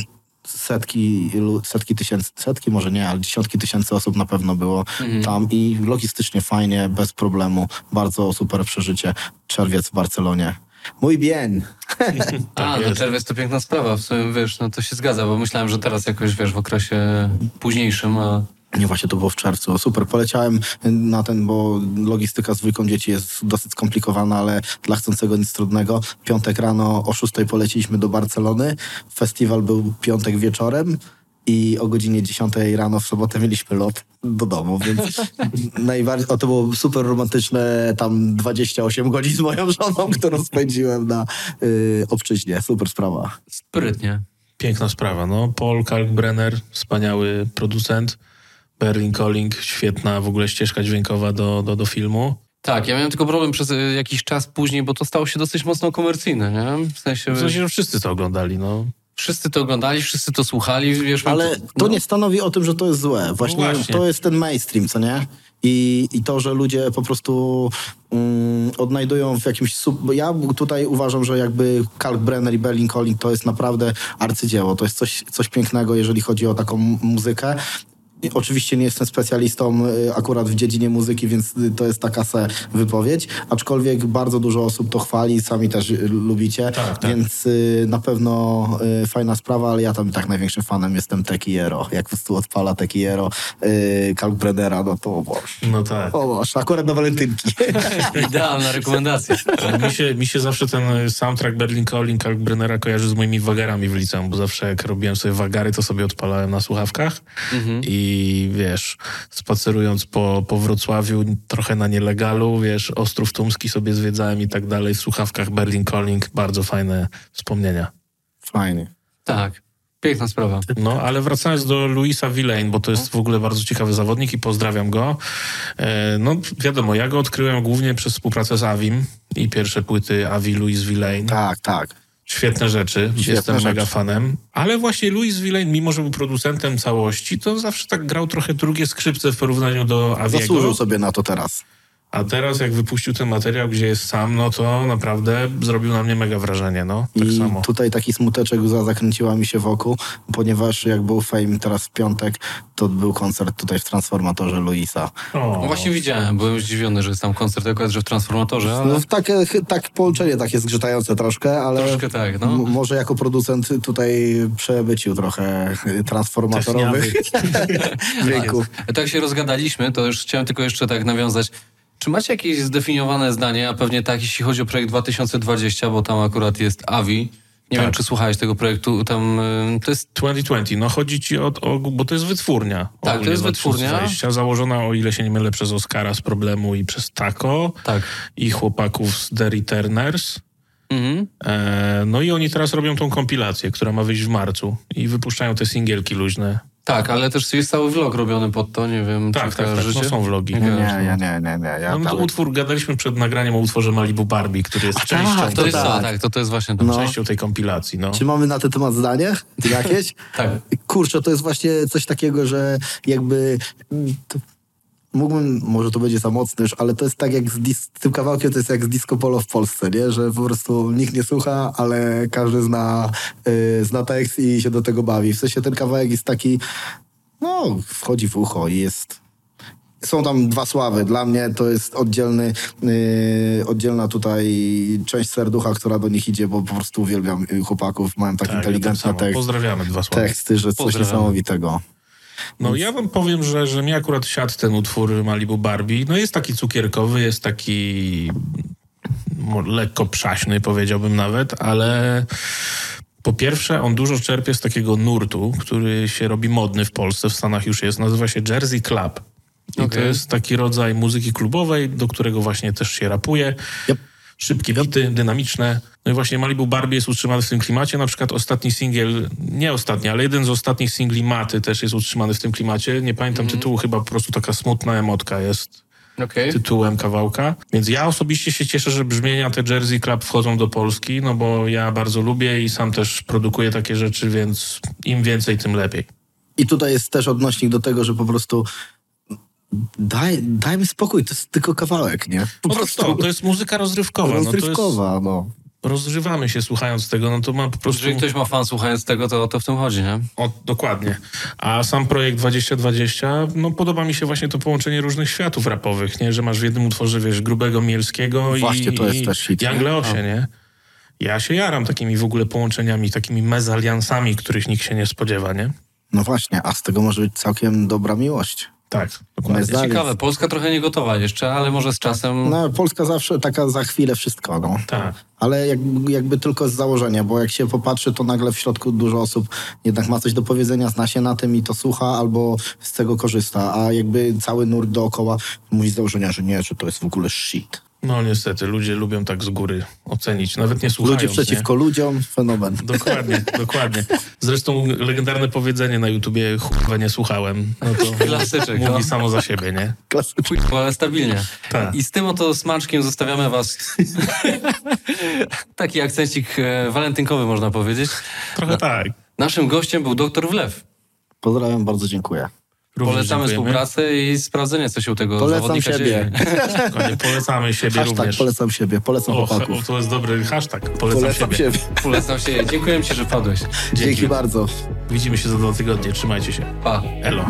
setki, setki tysięcy, setki może nie, ale dziesiątki tysięcy osób na pewno było tam i logistycznie fajnie, bez problemu. Bardzo super przeżycie. Czerwiec w Barcelonie. Mój bien. A, no jest. czerwiec to piękna sprawa, w sumie, wiesz, no to się zgadza, bo myślałem, że teraz jakoś, wiesz, w okresie późniejszym, a... Nie, właśnie to było w czerwcu. Super, poleciałem na ten, bo logistyka z dwójką dzieci jest dosyć skomplikowana, ale dla chcącego nic trudnego. Piątek rano o 6 poleciliśmy do Barcelony. Festiwal był piątek wieczorem i o godzinie 10 rano w sobotę mieliśmy lot do domu, więc najbardziej, o to było super romantyczne tam 28 godzin z moją żoną, którą spędziłem na y, obczyźnie. Super sprawa. Sprytnie. Piękna sprawa, no. Paul Kalkbrenner, wspaniały producent. Berlin Calling, świetna w ogóle ścieżka dźwiękowa do, do, do filmu. Tak, ja miałem tylko problem przez y, jakiś czas później, bo to stało się dosyć mocno komercyjne, nie? W sensie, W sensie, że wszyscy to oglądali, no. Wszyscy to oglądali, wszyscy to słuchali, wiesz... Ale no, to nie stanowi o tym, że to jest złe. Właśnie, No właśnie. to jest ten mainstream, co nie? I, I to, że ludzie po prostu mm, odnajdują w jakimś... Sub... Ja tutaj uważam, że jakby Kalkbrenner i Berlin Calling to jest naprawdę arcydzieło. To jest coś, coś pięknego, jeżeli chodzi o taką muzykę. Oczywiście nie jestem specjalistą y, akurat w dziedzinie muzyki, więc y, to jest taka se wypowiedź. Aczkolwiek bardzo dużo osób to chwali, sami też y, lubicie, Tak, tak. więc na pewno fajna sprawa, ale ja tam i tak największym fanem jestem Tekiero. Jak po prostu odpala Tekiero y, Kalkbrennera, no to o Boże. No tak. O Boże, akurat na walentynki. Idealna rekomendacja. mi, się, mi się zawsze ten soundtrack Berlin Calling Kalkbrennera kojarzy z moimi wagarami w liceum, bo zawsze jak robiłem sobie wagary, to sobie odpalałem na słuchawkach i wiesz, spacerując po, po Wrocławiu, trochę na nielegalu, wiesz, Ostrów Tumski sobie zwiedzałem i tak dalej, w słuchawkach Berlin Calling, bardzo fajne wspomnienia. Fajnie. Tak, piękna sprawa. No, ale wracając do Luisa Villain, bo to jest w ogóle bardzo ciekawy zawodnik i pozdrawiam go. E, no, wiadomo, ja go odkryłem głównie przez współpracę z Avim i pierwsze płyty Avi Louis Villain. Tak, tak. Świetne rzeczy, Świetne jestem mega fanem. Ale właśnie Louis Villain, mimo że był producentem całości, to zawsze tak grał trochę drugie skrzypce w porównaniu do Zasłużył Aviego. sobie na to teraz. A teraz jak wypuścił ten materiał, gdzie jest sam, no to naprawdę zrobił na mnie mega wrażenie, no. Tak I samo. tutaj taki smuteczek łza zakręciła mi się wokół, ponieważ jak był Fame teraz w piątek, to był koncert tutaj w Transformatorze Luisa. O, No Właśnie widziałem, byłem zdziwiony, że jest tam koncert akurat, że w Transformatorze, ale No, takie, chy- tak połączenie takie zgrzytające troszkę, ale troszkę tak, no. może jako producent tutaj przebycił trochę transformatorowych dźwięków. Tak. Tak się rozgadaliśmy, to już chciałem tylko jeszcze tak nawiązać. Czy macie jakieś zdefiniowane zdanie, a pewnie tak, jeśli chodzi o projekt 2020, bo tam akurat jest AVI. Nie Tak. wiem, czy słuchałeś tego projektu, tam y, to jest 2020, no chodzi ci o, o bo to jest wytwórnia. Tak, to jest wytwórnia. 2020, Założona, o ile się nie mylę, przez Oscara z problemu i przez Taco tak. i chłopaków z The Returners. Mhm. E, no i oni teraz robią tą kompilację, która ma wyjść w marcu i wypuszczają te singielki luźne. Tak, ale też jest cały vlog robiony pod to, nie wiem, Tak, czy tak, tak, no są vlogi. Nie, nie, nie, nie, nie. Ja No, to tam- utwór, gadaliśmy przed nagraniem o utworze Malibu Barbie, który jest częścią, tak, To jest tak. to, tak, to, to jest właśnie to. No. częścią tej kompilacji. No. Czy mamy na ten temat zdanie? Jakieś? Tak. Kurczę, to jest właśnie coś takiego, że jakby... To... Mógłbym, może to będzie za mocne już, ale to jest tak jak z, dis- tym kawałkiem, to jest jak z disco polo w Polsce, nie? Że po prostu nikt nie słucha, ale każdy zna, y, zna tekst i się do tego bawi. W sensie ten kawałek jest taki, no, wchodzi w ucho i jest... Są tam dwa sławy. Dla mnie to jest oddzielny, yy, oddzielna tutaj część serducha, która do nich idzie, bo po prostu uwielbiam y, chłopaków. Mają tak, Tak, ja tak inteligentne dwa słowa. teksty, że coś niesamowitego. No ja wam powiem, że, że mi akurat siadł ten utwór Malibu Barbie. No jest taki cukierkowy, jest taki lekko przaśny powiedziałbym nawet, ale po pierwsze on dużo czerpie z takiego nurtu, który się robi modny w Polsce, w Stanach już jest, nazywa się Jersey Club. I to Okej. jest taki rodzaj muzyki klubowej, do którego właśnie też się rapuje. Yep. Szybkie bity, dynamiczne. No i właśnie Malibu Barbie jest utrzymany w tym klimacie. Na przykład ostatni singiel, nie ostatni, ale jeden z ostatnich singli Maty też jest utrzymany w tym klimacie. Nie pamiętam tytułu, chyba po prostu taka smutna emotka jest. Okej. tytułem kawałka. Więc ja osobiście się cieszę, że brzmienia te Jersey Club wchodzą do Polski, no bo ja bardzo lubię i sam też produkuję takie rzeczy, więc im więcej, tym lepiej. I tutaj jest też odnośnik do tego, że po prostu daj, dajmy spokój, to jest tylko kawałek, nie? Po Po prostu to jest muzyka rozrywkowa. No to rozrywkowa, no. jest, rozrywamy się słuchając tego, no to ma po prostu... Jeżeli ktoś ma fan słuchając tego, to o to w tym chodzi, nie? O, dokładnie. A sam projekt 2020, no podoba mi się właśnie to połączenie różnych światów rapowych, nie? Że masz w jednym utworze, wiesz, grubego Mielskiego i, Właśnie, to jest i, też hit, i nie? Angleosie, nie? Ja się jaram takimi w ogóle połączeniami, takimi mezaliansami, których nikt się nie spodziewa, nie? No właśnie, a z tego może być całkiem dobra miłość. Tak, dokładnie. Meza- Dalej. Ciekawe, Polska trochę nie gotowa jeszcze, ale może z czasem... No, Polska zawsze taka za chwilę wszystko, no. Tak. Ale jakby, jakby tylko z założenia, bo jak się popatrzy, to nagle w środku dużo osób jednak ma coś do powiedzenia, zna się na tym i to słucha albo z tego korzysta, a jakby cały nurt dookoła mówi z założenia, że nie, że to jest w ogóle shit. No niestety, ludzie lubią tak z góry ocenić, nawet nie słuchając, Ludzie przeciwko ludziom, fenomen. Nie? Dokładnie, dokładnie. Zresztą legendarne powiedzenie na YouTubie chujowe nie słuchałem. No to Klasyczek, Mówi no. samo za siebie, nie? Chujowo, ale stabilnie. Tak. I z tym oto smaczkiem zostawiamy was. Taki akcencik e, walentynkowy, można powiedzieć. Trochę tak. Naszym gościem był doktor Wlew. Pozdrawiam, bardzo dziękuję. Również Polecamy dziękujemy. współpracę i sprawdzenie, co się u tego Polecam zawodnika siebie. dzieje. Polecamy siebie Hashtag również. polecam siebie, polecam O, chłopaków. o, to jest dobry hashtag. Polecam, Polecam siebie. siebie. Polecam się. Dziękuję ci, że padłeś. Dzięki bardzo. Widzimy się za dwa tygodnie. Trzymajcie się. Pa. Elo.